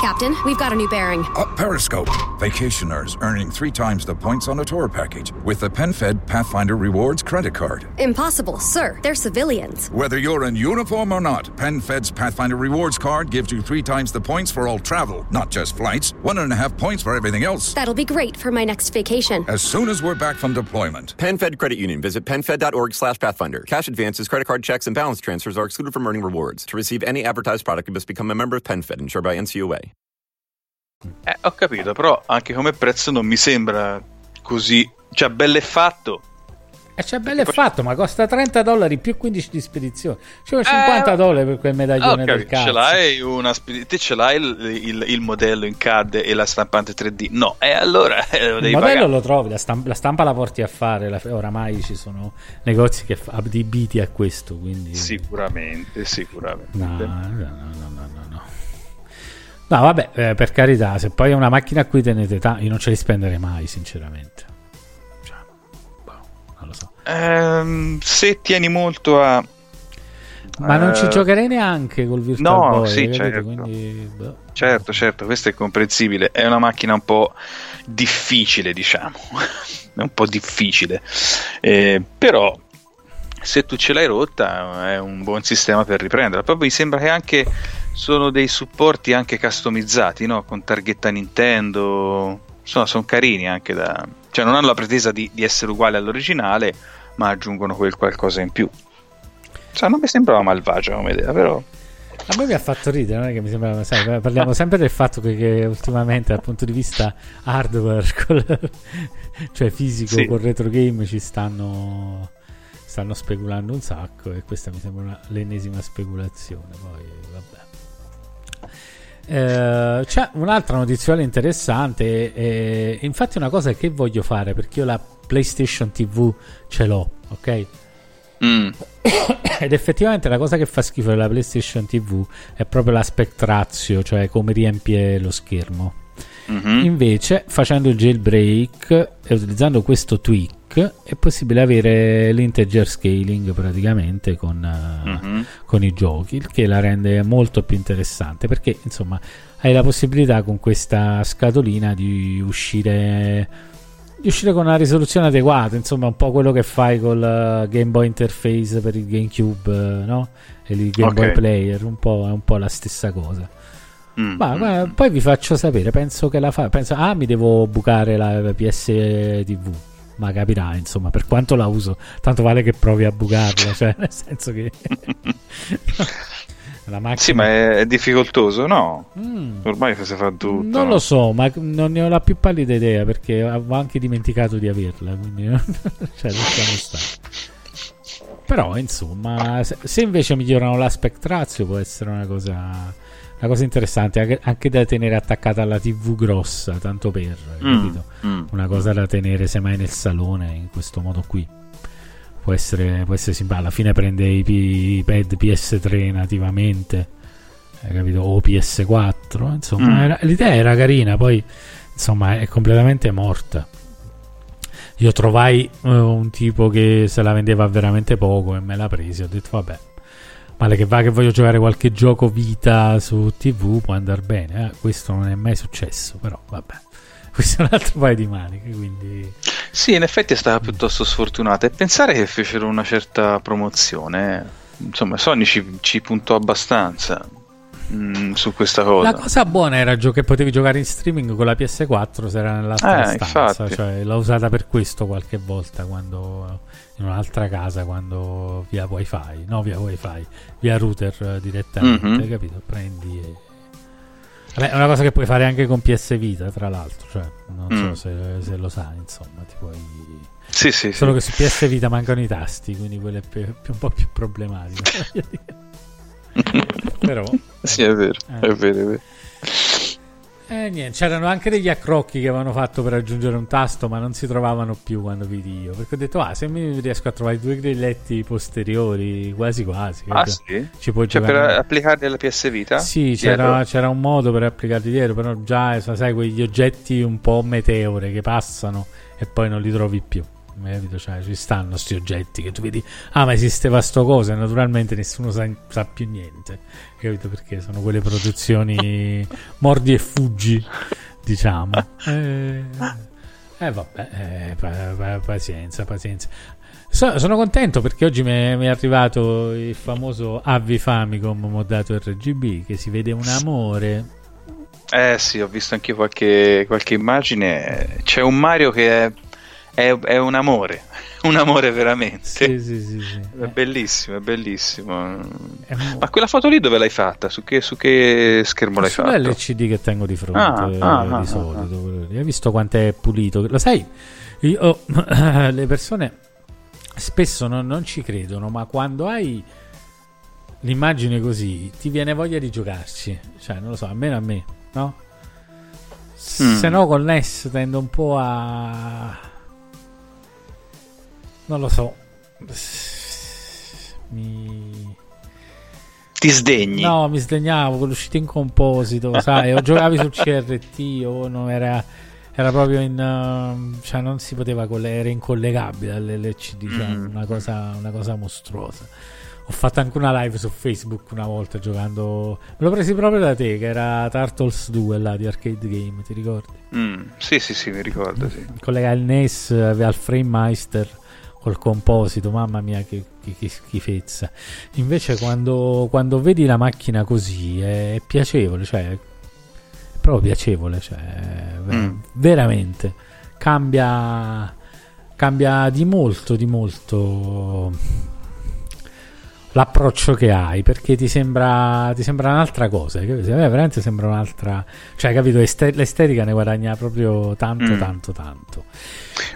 Captain, we've got a new bearing. Uh, Periscope. Vacationers earning three times the points on a tour package with the PenFed Pathfinder Rewards credit card. Impossible, sir. They're civilians. Whether you're in uniform or not, PenFed's Pathfinder Rewards card gives you three times the points for all travel, not just flights. One and a half points for everything else. That'll be great for my next vacation. As soon as we're back from deployment. PenFed Credit Union. Visit PenFed.org slash Pathfinder. Cash advances, credit card checks, and balance transfers are excluded from earning rewards. To receive any advertised product, you must become a member of PenFed, insured by NCUA. Eh, ho capito, però anche come prezzo non mi sembra così. Cioè, bello fatto. Eh, cioè, bello poi... fatto, ma costa 30 dollari più 15 di spedizione. Cioè, 50 eh, dollari per quel medaglione okay, del cazzo. Ce l'hai una sped... Te ce l'hai il, il, il, modello in CAD e la stampante 3D? No, e allora eh, lo Il modello pagare. lo trovi, la stampa, la stampa, la porti a fare. La... Oramai ci sono negozi che adibiti a questo. Quindi... Sicuramente, sicuramente. no, no, no. no. No, vabbè, eh, per carità, se poi è una macchina a cui tenete tanto, io non ce li spenderei mai, sinceramente. Cioè, boh, non lo so. Ehm, se tieni molto a... Ma non ci eh, giocherei neanche col Virtual No, Boy, sì, certo. Quindi, boh. Certo, certo, questo è comprensibile. È una macchina un po' difficile, diciamo. è un po' difficile. Eh, però, se tu ce l'hai rotta, è un buon sistema per riprenderla. Poi mi sembra che anche sono dei supporti anche customizzati, no? Con targhetta Nintendo. Insomma, sono carini anche da... Cioè, non hanno la pretesa di, di essere uguali all'originale, ma aggiungono quel qualcosa in più. Cioè, non mi sembrava malvagia come idea, però... A me mi ha fatto ridere, non è che mi sembra, sai, parliamo sempre del fatto che, che ultimamente dal punto di vista hardware, col- cioè fisico, Sì. con retro game ci stanno, stanno speculando un sacco e questa mi sembra una- l'ennesima speculazione. Poi, vabbè. Eh, c'è un'altra notiziale interessante, eh, infatti una cosa che voglio fare perché io la PlayStation TV ce l'ho, ok? Mm. Ed effettivamente la cosa che fa schifo della PlayStation TV è proprio l'aspect ratio, cioè come riempie lo schermo. Mhm. Invece, facendo il jailbreak e utilizzando questo tweak, è possibile avere l'integer scaling praticamente con, Mhm. con i giochi, il che la rende molto più interessante perché insomma hai la possibilità con questa scatolina di uscire di uscire con una risoluzione adeguata, insomma, un po' quello che fai col eh, Game Boy Interface per il GameCube, eh, no? E il Game Ok. Boy Player, un po', è un po' la stessa cosa. Mm, Ma mm, guarda, mm. poi vi faccio sapere, penso che la fa. Penso, ah, mi devo bucare la PS TV. Ma capirai, insomma, per quanto la uso, tanto vale che provi a bucarla, cioè, nel senso che la macchina. Sì, ma è, è difficoltoso, no? Mm. Ormai si fa tutto. Non no? lo so, ma non ne ho la più pallida idea perché avevo anche dimenticato di averla, quindi cioè, lasciamo stare. Però, insomma, se, se invece migliorano l'aspect ratio può essere una cosa, una cosa interessante, anche, anche da tenere attaccata alla TV grossa, tanto per, Mm, mm. Una cosa da tenere semmai nel salone in questo modo qui. Può essere, può essere simpatico. Alla fine prende i, P- i pad PS3 nativamente, capito? O PS4. Insomma, Mm. era- l'idea era carina, poi insomma è completamente morta. Io trovai eh, un tipo che se la vendeva veramente poco e me l'ha presa. Ho detto, vabbè, male che va che voglio giocare qualche gioco vita su TV, può andare bene. Eh, questo non è mai successo, però vabbè. Questo è un altro paio di maniche, quindi... Sì, in effetti è stata piuttosto sfortunata. E pensare che fecero una certa promozione, insomma, Sony ci, ci puntò abbastanza mm, su questa cosa. La cosa buona era gio- che potevi giocare in streaming con la PS4 se era nell'altra Eh, stanza. Cioè, l'ho usata per questo qualche volta quando in un'altra casa quando via wifi, no via wifi, via router eh, direttamente, Mhm. capito? Prendi e... Vabbè, è una cosa che puoi fare anche con PS Vita, tra l'altro, cioè, non Mm. so se, se lo sai, insomma, ti puoi... Sì, sì, sì. Solo che su PS Vita mancano i tasti, quindi quello è più, più- un po' più problematico. Però... Sì, è vero, Eh. è vero, è vero. Eh, niente, c'erano anche degli accrocchi che avevano fatto per aggiungere un tasto, ma non si trovavano più quando vidi io. Perché ho detto, ah, se mi riesco a trovare due grilletti posteriori, quasi quasi. Ah, sì? Ci puoi Cioè, per giocare. applicarli alla PS Vita? Sì, c'era, c'era un modo per applicarli dietro, però già, eh, sai, quegli oggetti un po' meteore che passano e poi non li trovi più. Capito? Cioè, ci stanno questi oggetti che tu vedi, ah, ma esisteva sto cosa, e naturalmente nessuno sa, sa più niente, capito? Perché sono quelle produzioni mordi e fuggi, diciamo. Eh, eh, vabbè, eh, pa- pa- pazienza, pazienza. So- sono contento perché oggi mi è, mi è arrivato il famoso Avvi Famicom modato RGB che si vede un amore. Eh sì, ho visto anche qualche, qualche immagine. C'è un Mario che è, è- è un amore, un amore veramente. Sì, sì, sì. sì. È bellissimo, è bellissimo. È Ma quella foto lì dove l'hai fatta? Su che, su che schermo l'hai fatta? Sull'LCD che tengo di fronte Ah, eh, ah, di ah, solito. lì. Hai visto quanto è pulito? Lo sai, io, le persone spesso non, non ci credono, ma quando hai l'immagine così ti viene voglia di giocarci. Cioè, non lo so, almeno a me, no? Mm. Se no con NES tendo un po' a... Non lo so. Mi... Ti sdegni? No, mi sdegnavo con l'uscita in composito, sai, o giocavi sul CRT o non era, era proprio in... Uh, cioè non si poteva, era incollegabile all'LCD, cioè mm. una, cosa, una cosa mostruosa. Ho fatto anche una live su Facebook una volta giocando. Me l'ho presi proprio da te, che era Turtles 2 là di Arcade Game, ti ricordi? Mm, sì, sì, sì, mi ricordo. Sì. Collega il NES, aveva il Frame Meister col composito, mamma mia che, che, che schifezza. Invece quando, quando, vedi la macchina così è, piacevole, cioè è proprio piacevole, cioè, mm. veramente cambia, cambia di molto, di molto l'approccio che hai perché ti sembra, ti sembra un'altra cosa capito? veramente sembra un'altra cioè capito? L'estetica ne guadagna proprio tanto mm. tanto tanto.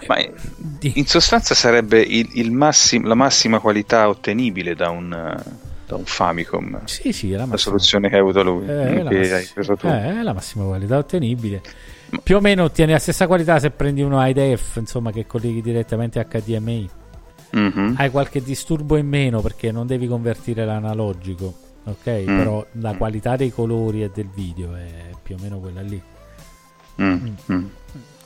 Ma in, in sostanza sarebbe il, il massim, la massima qualità ottenibile da un, da un Famicom. Sì sì la, la soluzione che hai avuto lui eh, che hai preso tu. eh, è la massima qualità ottenibile. Più o meno ottieni la stessa qualità se prendi uno IDF insomma che colleghi direttamente HDMI mm-hmm. hai qualche disturbo in meno perché non devi convertire l'analogico, ok? Mm. Però la mm. qualità dei colori e del video è più o meno quella lì. Mm. Mm.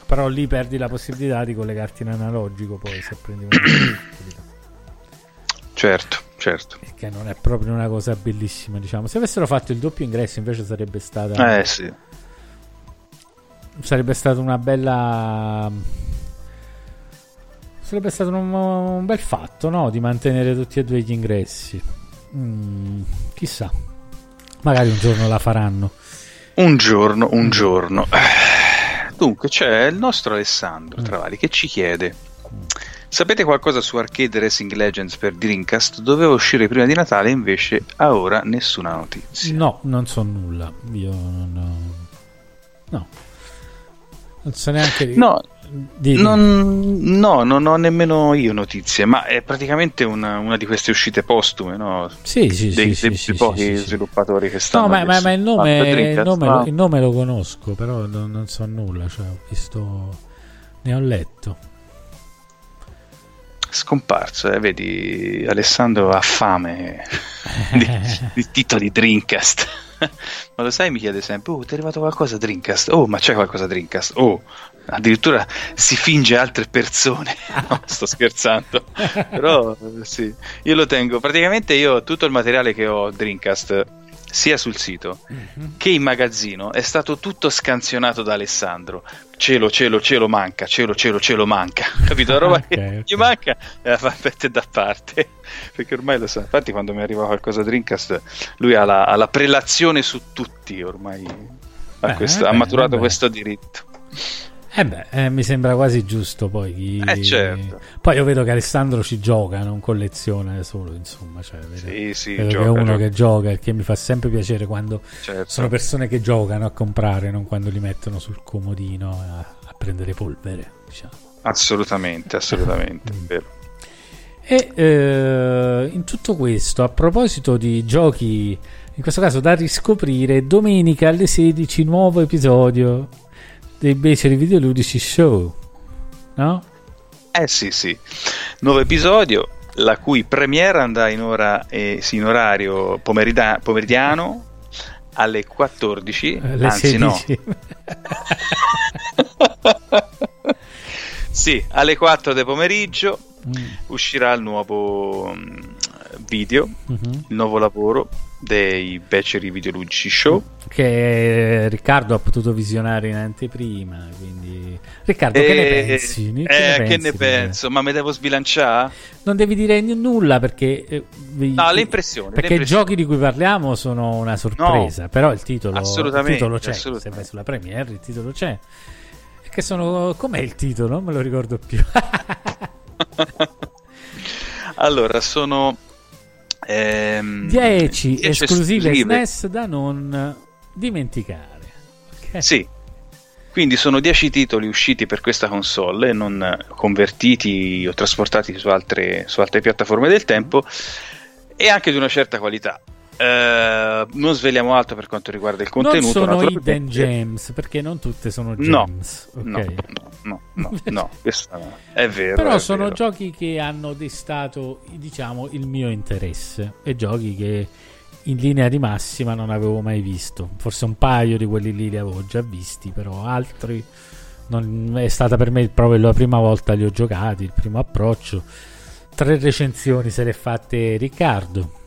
Però lì perdi la possibilità di collegarti in analogico poi se prendi una Certo, certo. Che non è proprio una cosa bellissima, diciamo. Se avessero fatto il doppio ingresso invece sarebbe stata... Eh sì. Sarebbe stata una bella Sarebbe stato un, un, bel fatto, no? Di mantenere tutti e due gli ingressi. Mm, chissà. Magari un giorno la faranno. Un giorno, un giorno. Dunque, c'è il nostro Alessandro mm. Travali che ci chiede: Sapete qualcosa su Arcade Racing Legends per Dreamcast? Doveva uscire prima di Natale, invece a ora nessuna notizia. No, non so nulla. Io non. No. Non so neanche. No, non, no, non ho nemmeno io notizie, ma è praticamente una, una di queste uscite postume, no? Sì, sì, dei, sì, dei, sì, pochi sì, sviluppatori che stanno. No, ma, ma, ma il, nome, il, nome lo, il, nome, lo, conosco, però non, non, so nulla, cioè ho visto, ne ho letto. Scomparso, eh, vedi, Alessandro ha fame di, di titoli Dreamcast. ma lo sai, mi chiede sempre: Oh, ti è arrivato qualcosa Dreamcast? Oh, ma c'è qualcosa Dreamcast? Oh, addirittura si finge altre persone. no, sto scherzando. Però sì, io lo tengo. Praticamente io tutto il materiale che ho Dreamcast sia sul sito mm-hmm. che in magazzino è stato tutto scansionato da Alessandro. Cielo, cielo, cielo manca, cielo, cielo, cielo manca. Capito? La roba okay, che okay. gli manca la fa mette da parte. Perché ormai lo sa. Infatti, quando mi arriva qualcosa Dreamcast, lui ha la, ha la prelazione su tutti. Ormai ha, questo, eh, ha maturato eh, questo diritto. Eh beh, eh, mi sembra quasi giusto poi. Chi... Eh certo. Poi io vedo che Alessandro ci gioca, non colleziona solo, insomma. Cioè, vedo, sì, sì, vedo gioca, che è uno gioca. che gioca, il che mi fa sempre piacere quando certo. sono persone che giocano a comprare, non quando li mettono sul comodino a, a prendere polvere, diciamo. Assolutamente, assolutamente, mm. vero. E eh, in tutto questo, a proposito di giochi, in questo caso da riscoprire, domenica alle 16 nuovo episodio dei beceri videoludici show, no? Eh sì, sì. Nuovo episodio, la cui premiera andrà in, ora, eh, sì, in orario pomerida- pomeridiano alle 14, alle anzi 16. no. sì, alle 4 del pomeriggio mm. uscirà il nuovo mm, video, mm-hmm. il nuovo lavoro dei Beceri Videoludici Show che Riccardo ha potuto visionare in anteprima quindi Riccardo e... che ne eh, pensi? Eh, che, ne, pensi, che ne penso? ma mi devo sbilanciare? non devi dire nulla perché eh, no le impressioni perché i giochi di cui parliamo sono una sorpresa no, però il titolo, il titolo c'è se vai sulla Premiere il titolo c'è che sono com'è il titolo? non me lo ricordo più allora sono 10 ehm, esclusive SNES da non dimenticare. Okay. Sì, quindi sono 10 titoli usciti per questa console e non convertiti o trasportati su altre, su altre piattaforme del tempo e anche di una certa qualità. Uh, non sveliamo altro per quanto riguarda il contenuto. Non sono hidden gems perché non tutte sono gems. No, okay. no, no, no, no, è vero. Però è sono vero. giochi che hanno destato, diciamo, il mio interesse e giochi che in linea di massima non avevo mai visto. Forse un paio di quelli lì li avevo già visti, però altri non è stata per me proprio la prima volta li ho giocati, il primo approccio. Tre recensioni se le ha fatte Riccardo.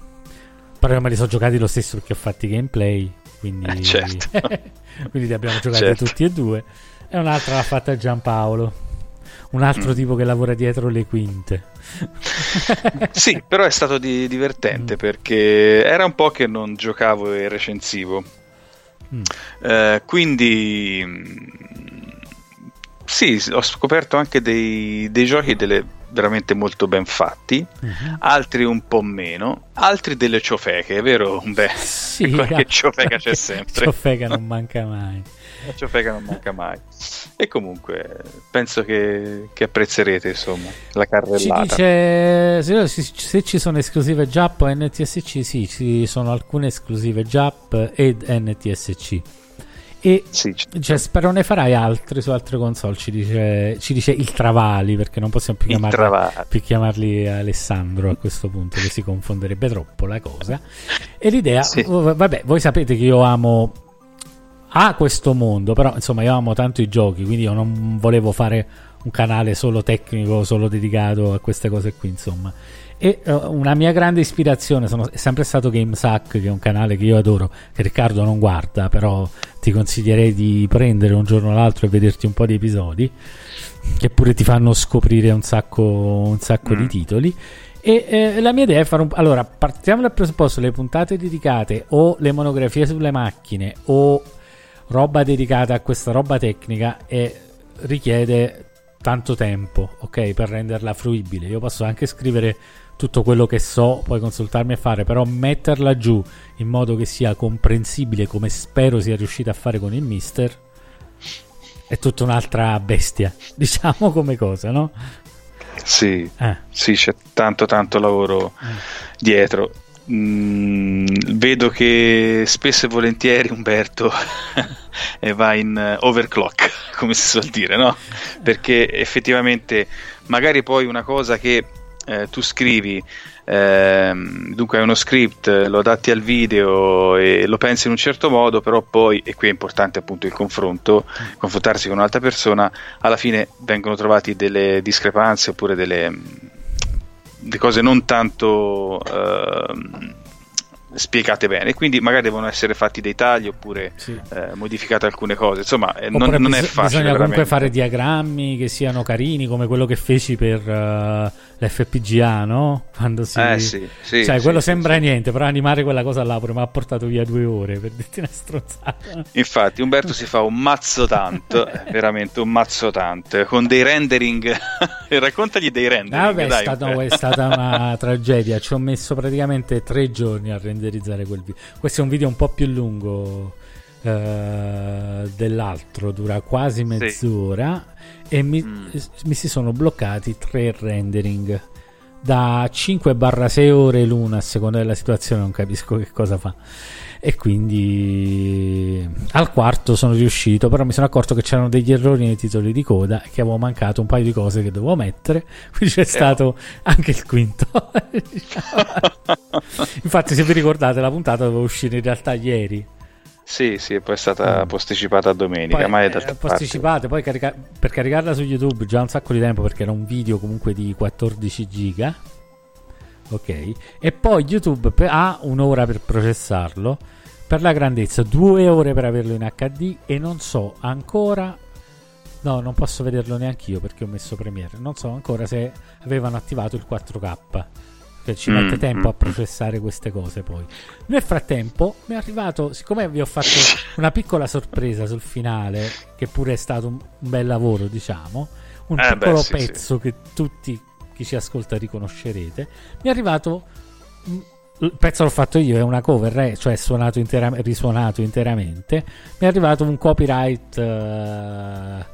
Però io me li sono giocati lo stesso perché ho fatto i gameplay, quindi, Eh, certo. quindi li abbiamo giocati Certo. tutti e due. E un'altra l'ha fatta Giampaolo, un altro Mm. tipo che lavora dietro le quinte. Sì, però è stato di- divertente perché era un po' che non giocavo e recensivo. Mm. Eh, quindi mm, sì, ho scoperto anche dei, dei giochi delle- veramente molto ben fatti, Mhm. altri un po' meno, altri delle ciofeche, è vero? Beh, Sì, qualche ciofeca c'è sempre. Ciofeca non manca mai. La ciofeca non manca mai. E comunque penso che, che apprezzerete insomma la carrellata. dice se, se- se ci sono esclusive JAP o NTSC, sì, ci sono alcune esclusive JAP ed NTSC. E Sì, cioè, spero ne farai altre su altre console. Ci dice, ci dice il Travali perché non possiamo più chiamarli, più chiamarli Alessandro a questo punto, che si confonderebbe troppo la cosa. E l'idea, Sì. v- vabbè, voi sapete che io amo a questo mondo, però insomma io amo tanto i giochi, quindi io non volevo fare un canale solo tecnico, solo dedicato a queste cose qui, insomma. E eh, una mia grande ispirazione sono, è sempre stato GameSack, che è un canale che io adoro, che Riccardo non guarda, però ti consiglierei di prendere un giorno o l'altro e vederti un po' di episodi, che pure ti fanno scoprire un sacco, un sacco di Mm. titoli. E eh, la mia idea è fare un allora partiamo dal presupposto le puntate dedicate o le monografie sulle macchine o roba dedicata a questa roba tecnica e richiede tanto tempo, ok, per renderla fruibile. Io posso anche scrivere tutto quello che so, poi consultarmi e fare, però metterla giù in modo che sia comprensibile come spero sia riuscito a fare con il Mister è tutta un'altra bestia, diciamo come cosa, no? Sì, Eh. sì, c'è tanto tanto lavoro dietro. Mm, vedo che spesso e volentieri Umberto eh, va in eh, overclock, come si suol dire, no? Perché effettivamente magari poi una cosa che eh, tu scrivi, ehm, dunque hai uno script, lo adatti al video e lo pensi in un certo modo, però poi, e qui è importante appunto il confronto, confrontarsi con un'altra persona, alla fine vengono trovati delle discrepanze oppure delle, delle cose non tanto ehm, spiegate bene, quindi magari devono essere fatti dei tagli oppure Sì. eh, modificate alcune cose, insomma eh, non, non è facile. Bisogna comunque veramente. fare diagrammi che siano carini, come quello che feci per eh, l'FPGA, no? Quando si... Eh, sì, sì, cioè, sì, quello sì, sembra niente, però animare quella cosa là pure mi ha portato via due ore per dirti una stronzata. Infatti, Umberto si fa un mazzo tanto, eh, veramente un mazzo tanto, con dei rendering. Raccontagli dei rendering. Ah, è, dai, stato- Umberto. è stata una tragedia. Ci ho messo praticamente tre giorni a renderizzare quel video. Questo è un video un po' più lungo eh, dell'altro, dura quasi mezz'ora. E mi, Mm. mi si sono bloccati tre rendering da 5-6 ore l'una a seconda della situazione. Non capisco che cosa fa. E quindi al quarto sono riuscito, però mi sono accorto che c'erano degli errori nei titoli di coda e che avevo mancato un paio di cose che dovevo mettere. Quindi c'è stato anche il quinto. Infatti, se vi ricordate, la puntata doveva uscire in realtà ieri. Sì, sì, poi è stata posticipata a domenica, Mm. Poi, ma è eh, posticipate, poi carica- per caricarla su YouTube già un sacco di tempo perché era un video comunque di 14 giga. Ok, e poi YouTube pe- ha un'ora per processarlo per la grandezza, due ore per averlo in HD e non so ancora. No, non posso vederlo neanche io perché ho messo Premiere. Non so ancora se avevano attivato il 4K. Che ci Mm, mette tempo a mm, processare queste cose poi. Nel frattempo mi è arrivato, siccome vi ho fatto una piccola sorpresa sul finale, che pure è stato un, un bel lavoro, diciamo, un Eh, beh, piccolo sì, pezzo che tutti chi ci ascolta riconoscerete, mi è arrivato mm, il pezzo l'ho fatto io, è una cover, eh, cioè suonato intera- risuonato interamente. Mi è arrivato un copyright eh,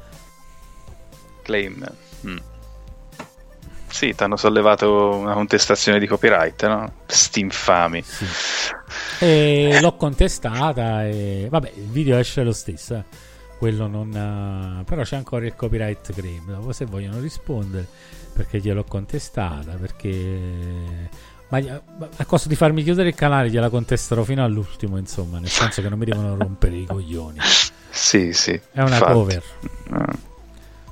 Claim. Mm. Sì, ti hanno sollevato una contestazione di copyright, no? Sti infami. Sì. E l'ho contestata e vabbè, il video esce lo stesso. eh. Quello non ha- però c'è ancora il copyright claim. Dopo se vogliono rispondere perché gliel'ho contestata, perché Ma a costo di farmi chiudere il canale gliela contesterò fino all'ultimo, insomma, nel senso che non mi devono rompere i coglioni. Sì, sì. È una infatti. cover.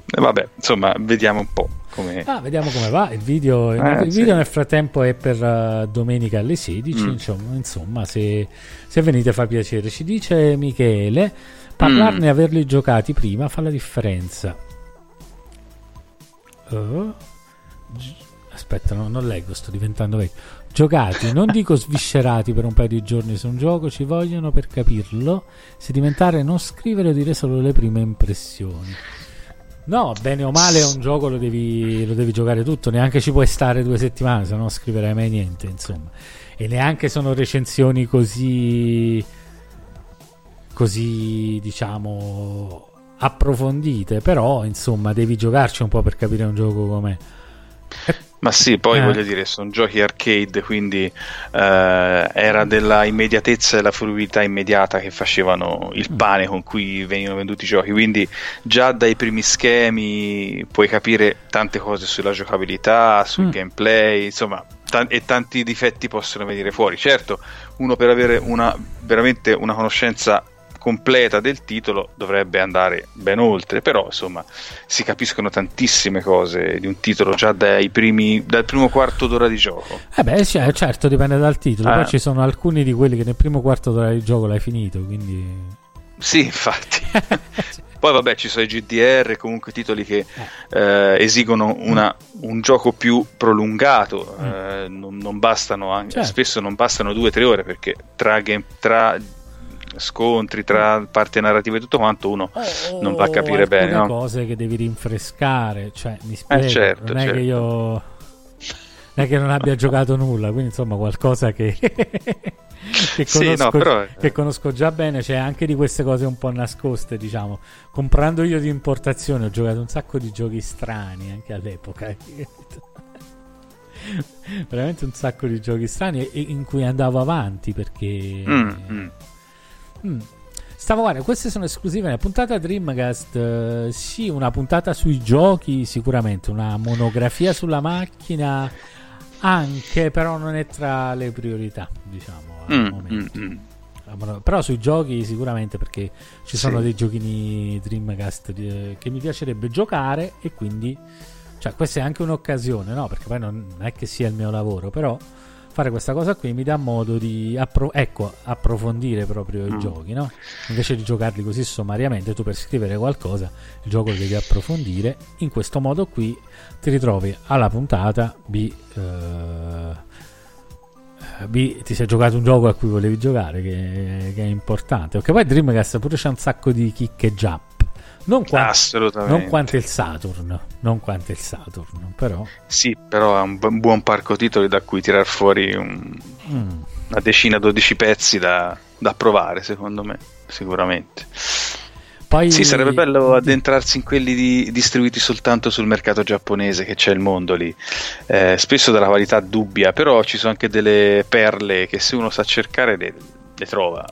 Eh, vabbè, insomma, vediamo un po' come... Ah, vediamo come va. Il video, Eh, il sì. video nel frattempo è per eh, domenica alle 16. Mm. Insomma, insomma, se, se venite fa piacere. Ci dice Michele, parlarne Mm. e averli giocati prima fa la differenza. Oh. Gi- Aspetta, no, non leggo, sto diventando vecchio. Giocati, non dico sviscerati per un paio di giorni su un gioco, ci vogliono per capirlo, sedimentare, non scrivere o dire solo le prime impressioni. No, bene o male un gioco lo devi, lo devi giocare tutto, neanche ci puoi stare due settimane, se no scriverai mai niente, insomma. E neanche sono recensioni così, così diciamo, approfondite, però insomma devi giocarci un po' per capire un gioco com'è. Ma sì, poi Eh. voglio dire, sono giochi arcade, quindi eh, era della immediatezza e la fruibilità immediata che facevano il Mm. pane con cui venivano venduti i giochi. Quindi già dai primi schemi puoi capire tante cose sulla giocabilità, sul Mm. gameplay, insomma, ta- e tanti difetti possono venire fuori. Certo, uno per avere una, veramente una conoscenza completa del titolo dovrebbe andare ben oltre, però insomma si capiscono tantissime cose di un titolo già dai primi, dal primo quarto d'ora di gioco. Eh beh, c- certo, dipende dal titolo, Eh. poi ci sono alcuni di quelli che nel primo quarto d'ora di gioco l'hai finito, quindi... Sì, infatti. Poi vabbè ci sono i GDR, comunque titoli che eh, esigono una- un gioco più prolungato, eh, non, non bastano anche, Certo. spesso non bastano due o tre ore perché tra, game- tra scontri, tra parte narrativa e tutto quanto uno non va a capire bene. No? cose che devi rinfrescare, cioè mi spiego, certo, non è certo. che io non è che non abbia giocato nulla, quindi insomma qualcosa che che Sì, conosco, no, però- che conosco già bene, c'è anche di queste cose un po' nascoste, diciamo. Comprando io di importazione ho giocato un sacco di giochi strani anche all'epoca. Veramente un sacco di giochi strani in cui andavo avanti perché Mm, mm. Mm. Stavo guardando, queste sono esclusive nella puntata Dreamcast. eh, sì, una puntata sui giochi, sicuramente. Una monografia sulla macchina, anche, però non è tra le priorità, diciamo. Al Mm, momento. mm, mm. Però sui giochi, sicuramente, perché ci sono Sì. dei giochini Dreamcast eh, che mi piacerebbe giocare, e quindi, cioè, questa è anche un'occasione, no? Perché poi non è che sia il mio lavoro, però fare questa cosa qui mi dà modo di appro- ecco, approfondire proprio i Mm. giochi, no? Invece di giocarli così sommariamente, tu per scrivere qualcosa, il gioco lo devi approfondire. In questo modo qui ti ritrovi alla puntata B. eh, B ti sei giocato un gioco a cui volevi giocare, che, che è importante. Perché poi Dreamcast pure c'è un sacco di kick e jump. Non, qua- Assolutamente. non quanto il Saturn, non quanto il Saturn, però. Sì, però è un bu- buon parco titoli da cui tirar fuori un- mm. una decina, dodici pezzi da, da provare, secondo me, sicuramente. Poi, Sì, sarebbe bello addentrarsi in quelli di- distribuiti soltanto sul mercato giapponese, che c'è il mondo lì. Eh, spesso della qualità dubbia, però ci sono anche delle perle che se uno sa cercare le, le trova,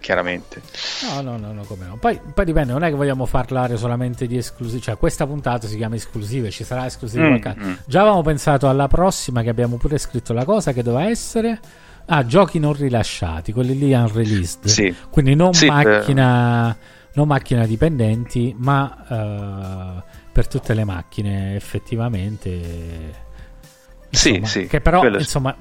chiaramente. No, no, no, no, come no. Poi, poi dipende, non è che vogliamo parlare solamente di esclusive, cioè questa puntata si chiama esclusive, ci sarà esclusiva Mm, qualche mm. Già avevamo pensato alla prossima che abbiamo pure scritto la cosa che doveva essere ah, giochi non rilasciati, quelli lì unreleased. Sì. Quindi non Sì, macchina non macchina dipendenti, ma eh, per tutte le macchine effettivamente Sì, Insomma, sì, Che però, quello sì. insomma,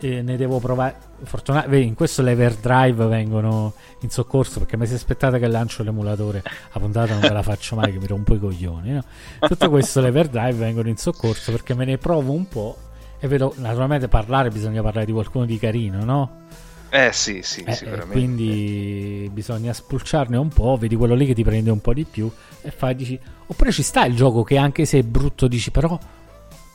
eh, ne devo provare. Fortuna- vedi, in questo le Everdrive vengono in soccorso perché mi si aspettate che lancio l'emulatore. La puntata non ve la faccio mai, che mi rompo i coglioni. No? Tutto questo le Everdrive vengono in soccorso perché me ne provo un po'. E vedo, naturalmente, parlare bisogna parlare di qualcuno di carino, no? Eh sì, sì, Eh, eh, sicuramente. quindi bisogna spulciarne un po', vedi quello lì che ti prende un po' di più e fai, dici, oppure ci sta il gioco che anche se è brutto dici, però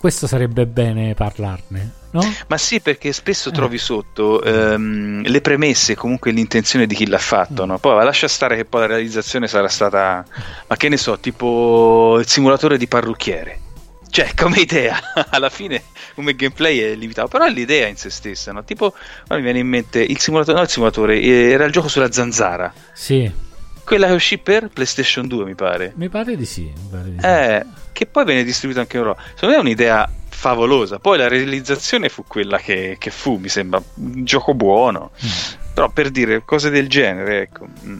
questo sarebbe bene parlarne, no? Ma sì, perché spesso Eh. trovi sotto ehm, le premesse, comunque l'intenzione di chi l'ha Mm. fatto, no? Poi lascia stare che poi la realizzazione sarà stata, ma che ne so, tipo il simulatore di parrucchiere. Cioè, come idea, alla fine come gameplay è limitato, però è l'idea in se stessa, no? Tipo, mi viene in mente il simulatore, no il simulatore, eh, era il gioco sulla zanzara, Sì, quella che uscì per PlayStation 2, mi pare. mi pare di sì. Mi pare di sì. Che poi viene distribuito anche in Europa. Secondo me è un'idea favolosa. Poi la realizzazione fu quella che, che fu, mi sembra un gioco buono. Mm. Però per dire cose del genere, ecco. Mm.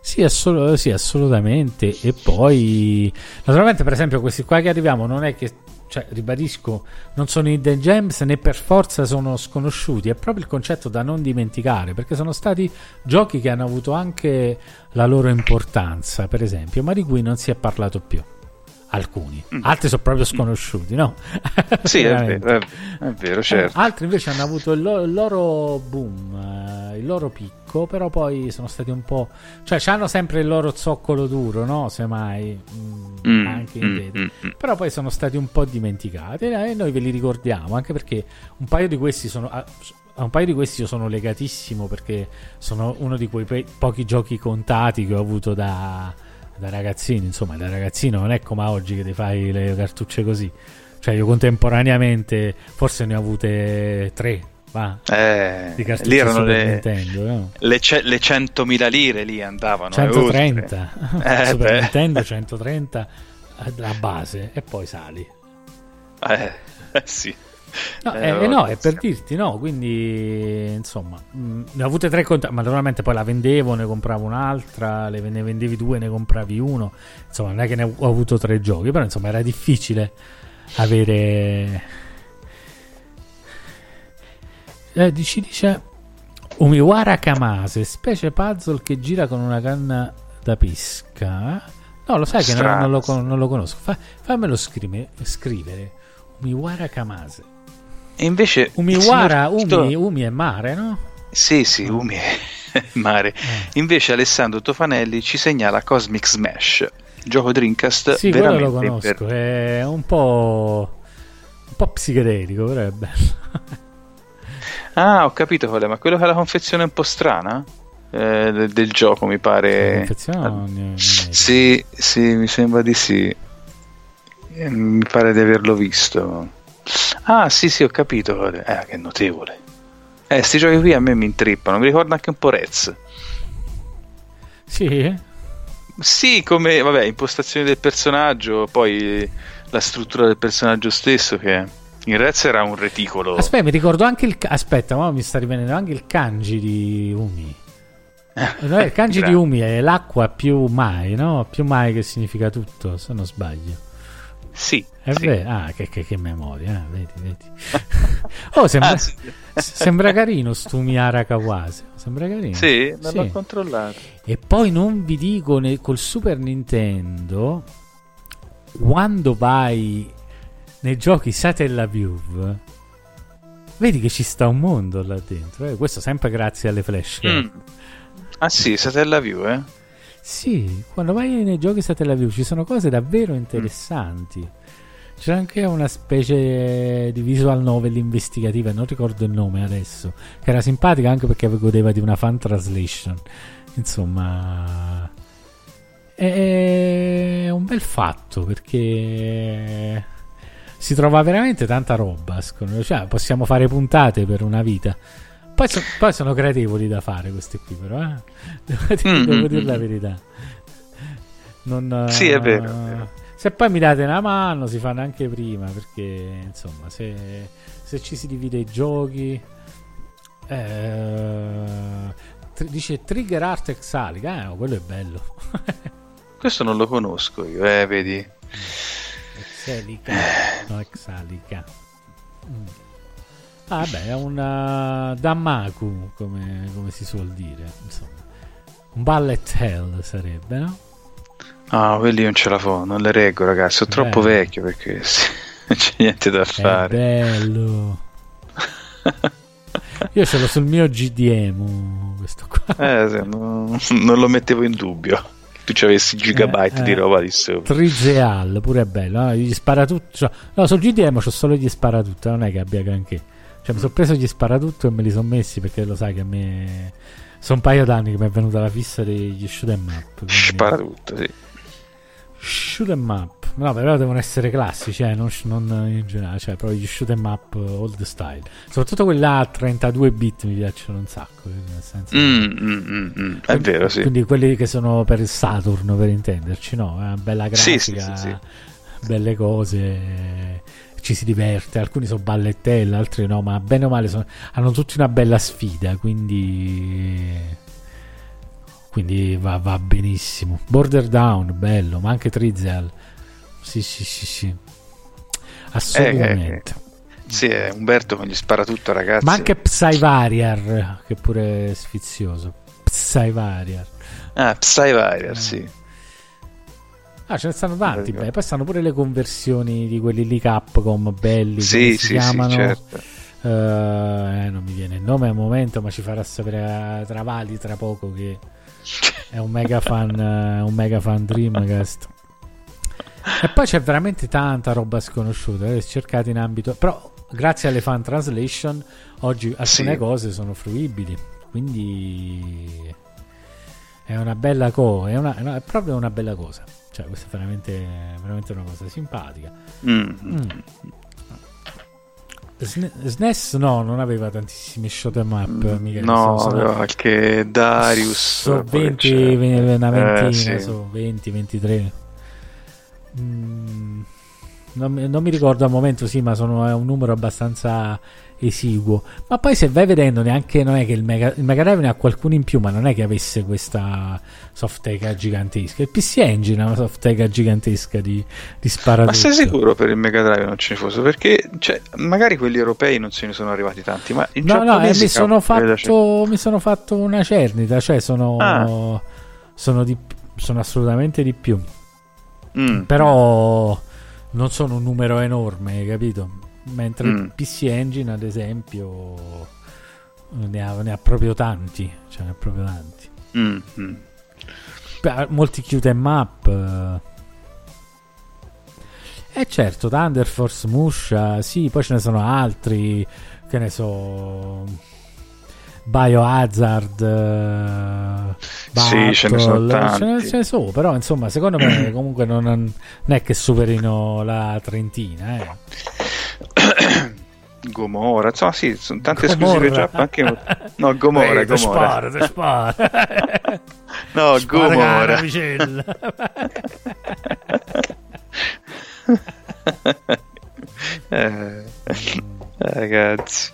Sì, assolut- sì, assolutamente. E poi, naturalmente, per esempio, questi qua che arriviamo non è che cioè, ribadisco, non sono hidden gems né per forza sono sconosciuti, è proprio il concetto da non dimenticare, perché sono stati giochi che hanno avuto anche la loro importanza, per esempio, ma di cui non si è parlato più alcuni, mm. altri sono proprio sconosciuti, no? sì, è vero, è vero, certo. Eh, altri invece hanno avuto il, lo- il loro boom, eh, il loro picco, però poi sono stati un po'... cioè hanno sempre il loro zoccolo duro, no? Semmai, mm, mm, anche in mm, mm, mm, però poi sono stati un po' dimenticati e noi ve li ricordiamo, anche perché un paio di questi sono... a un paio di questi io sono legatissimo perché sono uno di quei pe- pochi giochi contati che ho avuto da, da ragazzino, insomma, da ragazzino non è come oggi che ti fai le cartucce così. Cioè, io contemporaneamente forse ne ho avute tre. Va, eh, di lì erano le, Nintendo, no? le, ce, le 100.000 lire lì andavano 130 eh, Super beh. Nintendo 130 la base e poi sali eh, eh sì No, eh, eh, no, è per dirti, no, quindi insomma, mh, mm, ne ho avute tre conti, ma naturalmente poi la vendevo, ne compravo un'altra, le, ne vendevi due, ne compravi uno, insomma non è che ne ho avuto tre giochi, però insomma era difficile avere... Eh, ci dice Umiwara Kamase, specie puzzle che gira con una canna da pesca. No, lo sai che non, non, lo, non, lo, conosco. Fa, fammelo scrive, scrivere. Umiwara Kamase. E invece Umiwara, Umi, Umi è mare, no? Sì, sì, Umi è mare. Eh. Invece Alessandro Tofanelli ci segnala Cosmic Smash, gioco Dreamcast sì, veramente lo conosco, per... è un po' un po' psichedelico, però è bello. ah, ho capito qual è, ma quello che ha la confezione un po' strana? Eh, del, del, gioco mi pare non sì, sì, mi sembra di sì eh, mi pare di averlo visto Ah, sì, sì, ho capito. Eh, che notevole. Eh, sti giochi qui a me mi intrippano. Mi ricorda anche un po' Rez. Sì. Sì, come, vabbè, impostazione del personaggio, poi la struttura del personaggio stesso che in Rez era un reticolo. Aspetta, mi ricordo anche il... Aspetta, ma mi sta rivenendo anche il kanji di Umi. il kanji di Umi è l'acqua più mai, no? Più mai che significa tutto, se non sbaglio. Sì. È sì. vero. Ah, che, che, che memoria, eh? vedi, vedi. oh, sembra, ah, sì. sembra carino sto Miara Kawase. Sembra carino. Sì, non sì. l'ho controllato. E poi non vi dico ne, col Super Nintendo quando vai nei giochi Satellaview vedi che ci sta un mondo là dentro. Eh? Questo sempre grazie alle flash. Mm. Ah sì, Satellaview, eh? Sì, quando vai nei giochi Satellaview ci sono cose davvero interessanti. Mm. C'è anche una specie di visual novel investigativa, non ricordo il nome adesso, che era simpatica anche perché godeva di una fan translation. Insomma, è un bel fatto perché si trova veramente tanta roba. Cioè, possiamo fare puntate per una vita. Poi, so, poi, sono gradevoli da fare questi qui, però. Eh? Devo, mm, devo dire la verità. Non, sì, è vero, è vero, Se poi mi date una mano, si fanno anche prima. Perché insomma, se, se ci si divide i giochi. Eh, dice Trigger Art Exalica. Eh, no, quello è bello. Questo non lo conosco io, eh, vedi. Exalica, no, Exalica. Mm. Ah, beh, è un Damaku, come, come, si suol dire. Insomma. Un bullet hell sarebbe, no? Ah, quelli non ce la fa, non le reggo, ragazzi. Sono troppo vecchio perché non c'è niente da fare. È bello. Io ce l'ho sul mio GDM, questo qua. Eh, sì, no, non lo mettevo in dubbio tu ci avessi gigabyte eh, di eh, roba di sopra. Trizeal pure è bello, no? gli spara tutto. Cioè, no, sul GDM c'ho solo gli spara tutto, non è che abbia granché. Cioè, mi sono preso gli sparatutto e me li sono messi perché lo sai che a me. Sono un paio d'anni che mi è venuta la fissa degli shoot em up. Quindi... Sparatutto, sì. Shoot em up. No, però devono essere classici, eh, non, non, in generale, cioè proprio gli shoot em up old style. Soprattutto quelli là a 32 bit mi piacciono un sacco. Nel senso mm, mm, mm, mm. È vero, sì. Quindi quelli che sono per il Saturn, per intenderci, no? È una bella grafica. Sì, sì, sì, belle cose, ci si diverte, alcuni sono ballettelle, altri no, ma bene o male sono, hanno tutti una bella sfida, quindi quindi va, va benissimo. Border Down, bello, ma anche Trizel. Sì, sì, sì, sì. Assolutamente. Eh, eh, sì, è Umberto che gli spara tutto, ragazzi. Ma anche Psyvariar, che pure è sfizioso. Psyvariar. Ah, Psyvariar, eh. sì. Ah, ce ne stanno tanti. Beh, poi stanno pure le conversioni di quelli lì Capcom belli. Sì, sì, chiamano. sì, certo. Uh, eh, non mi viene il nome al momento, ma ci farà sapere a Travali tra poco che è un mega fan, uh, un mega fan Dreamcast. E poi c'è veramente tanta roba sconosciuta. Eh, cercate in ambito. Però, grazie alle fan translation, oggi alcune sì. cose sono fruibili. Quindi è una bella cosa. È, è, proprio una bella cosa. Cioè, questa è veramente, veramente una cosa simpatica. Mm. Mm. SNES no, non aveva tantissimi shot em up. Mm, Michele, no, aveva qualche Darius. So 20, una ventina, eh, sì. so 20, 23. Non, non, mi ricordo al momento, sì, ma sono, è un numero abbastanza esiguo. Ma poi se vai vedendo, neanche non è che il Mega, il Mega Drive ne ha qualcuno in più, ma non è che avesse questa softeca gigantesca. Il PC Engine ha una softeca gigantesca di, di sparatutto. Ma sei sicuro per il Mega Drive non ce ne fosse? Perché cioè, magari quelli europei non se ne sono arrivati tanti, ma in No, no, eh, mi, sono fatto, mi sono fatto una cernita, cioè sono, ah. sono, di, sono assolutamente di più. Mm. Però non sono un numero enorme, capito? mentre mm. il PC Engine ad esempio ne ha, ne ha proprio tanti cioè ne ha proprio tanti mm. Mm. Beh, molti chiude map e eh certo Thunder Force Musha sì poi ce ne sono altri che ne so Biohazard Battle, sì ce ne sono tanti ce ne, ce ne so però insomma secondo me comunque non, non, è che superino la trentina eh. Gomora, insomma, sì, sono tante esclusive già. Anche... No, Gomora, Ehi, Gomora. Spara, spara. no, spara Gomora. eh, ragazzi.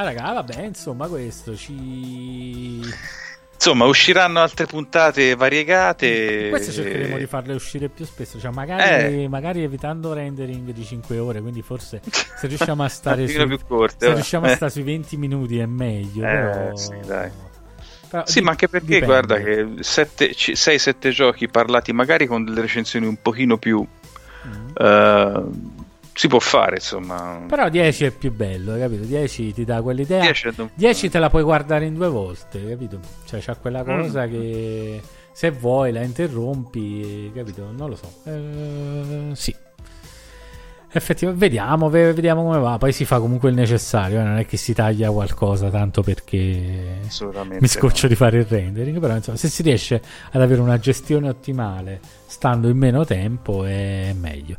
Ah, raga, vabbè, insomma, questo ci Insomma, usciranno altre puntate variegate. Queste cercheremo di farle uscire più spesso. Cioè, magari, eh. magari evitando rendering di 5 ore. Quindi, forse se riusciamo a stare su, più corte, se riusciamo a stare sui 20 minuti è meglio. Eh, però... Sì, dai. Però, sì, di, ma anche perché dipende. guarda che 6-7 giochi parlati magari con delle recensioni un pochino più mm. uh, si può fare, insomma. Però 10 è più bello, capito? 10 ti dà quell'idea. 10, 10 te la puoi guardare in due volte, capito? Cioè c'è quella mm. cosa mm. che se vuoi la interrompi, capito? Non lo so. Eh, sì. Effettivamente, vediamo, vediamo come va. Poi si fa comunque il necessario. Eh? Non è che si taglia qualcosa tanto perché mi scoccio no. di fare il rendering. Però, insomma, se si riesce ad avere una gestione ottimale stando in meno tempo, è meglio.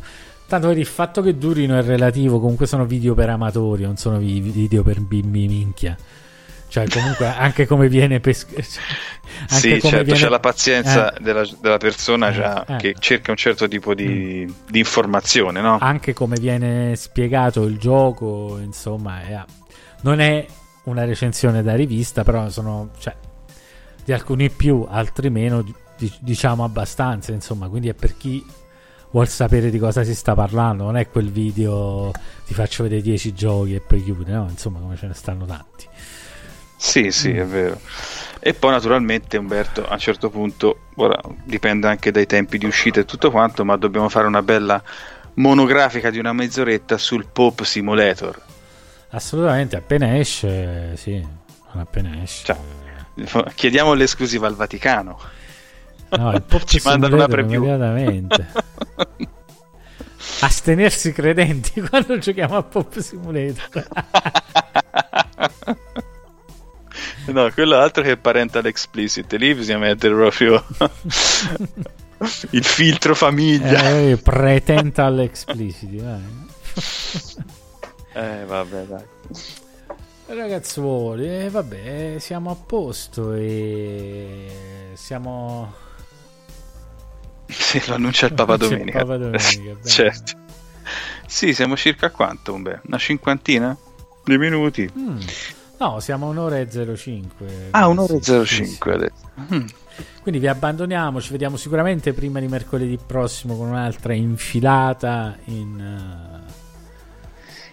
Tanto il fatto che durino è relativo, comunque sono video per amatori, non sono video per bimbi minchia. Cioè, comunque, anche come viene pescato. sì, certo, viene... c'è la pazienza eh. della, della, persona già eh. che cerca un certo tipo di, mm. di, informazione, no? Anche come viene spiegato il gioco, insomma, è, non è una recensione da rivista, però sono, cioè, di alcuni più, altri meno, diciamo abbastanza, insomma, quindi è per chi vuol sapere di cosa si sta parlando, non è quel video ti faccio vedere 10 giochi e poi chiude, no? Insomma, come ce ne stanno tanti. Sì, sì, mm. è vero. E poi naturalmente Umberto a un certo punto, ora dipende anche dai tempi di uscita e tutto quanto, ma dobbiamo fare una bella monografica di una mezz'oretta sul Pop Simulator. Assolutamente, appena esce, sì, appena esce. Cioè, chiediamo l'esclusiva al Vaticano. No, il pop ci mandano una preview immediatamente. Astenersi credenti quando giochiamo a Pop Simulator. no, quello altro che parental explicit. Lì bisogna mettere proprio il filtro famiglia. Eh, pretental explicit. Dai. eh, vabbè, dai. Ragazzuoli, eh, vabbè, siamo a posto e siamo Sì, lo annuncia il Papa C'è il Domenica. Papa Domenica, certo. Sì, siamo circa a quanto? Umbe? Una cinquantina di minuti. Mm. No, siamo a un'ora e 05. Ah, un'ora e Sì, sì, 05 sì. adesso. Mm. Quindi vi abbandoniamo, ci vediamo sicuramente prima di mercoledì prossimo con un'altra infilata in, eh,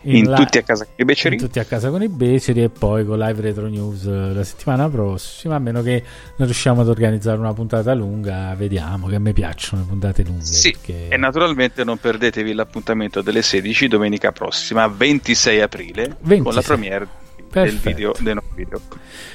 In la- tutti a casa con i beceri. in tutti a casa con i beceri e poi con live retro news eh, la settimana prossima, a meno che non riusciamo ad organizzare una puntata lunga, vediamo che a me piacciono le puntate lunghe. Sì, perché- e naturalmente non perdetevi l'appuntamento delle 16 domenica prossima, 26 aprile, con 26. la premiere del Perfetto. video, del nuovo video.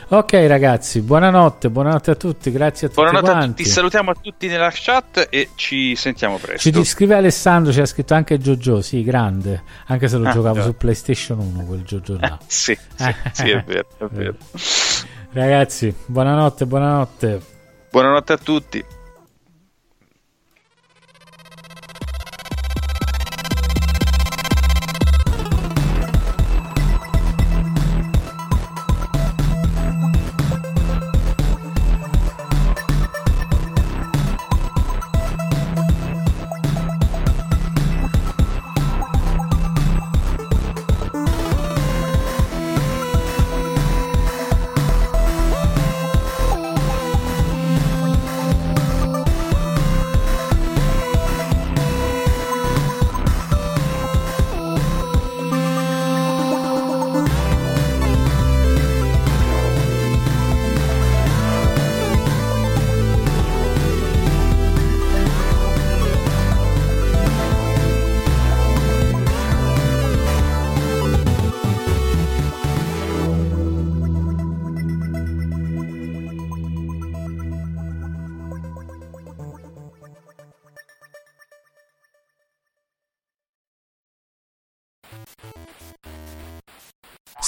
Ok ragazzi, buonanotte, buonanotte a tutti, grazie a tutti Buonanotte a quanti. tutti, salutiamo a tutti nella chat e ci sentiamo presto. Ci scrive Alessandro, ci ha scritto anche Jojo, sì, grande, anche se lo Ah, giocavo già. su PlayStation 1 quel Jojo là. Sì, sì, sì, è vero, è vero. Ragazzi, buonanotte, buonanotte. Buonanotte a tutti.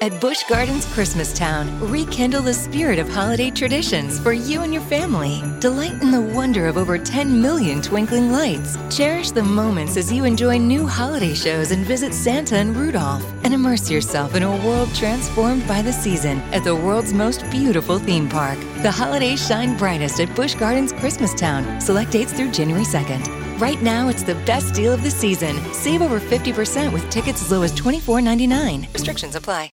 At Busch Gardens Christmastown, rekindle the spirit of holiday traditions for you and your family. Delight in the wonder of over 10 million twinkling lights. Cherish the moments as you enjoy new holiday shows and visit Santa and Rudolph. And immerse yourself in a world transformed by the season at the world's most beautiful theme park. The holidays shine brightest at Busch Gardens Christmastown. Select dates through January 2nd. Right now, it's the best deal of the season. Save over 50% with tickets as low as $24.99. Restrictions apply.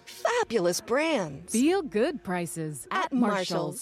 Fabulous brands. Feel good prices at Marshall's.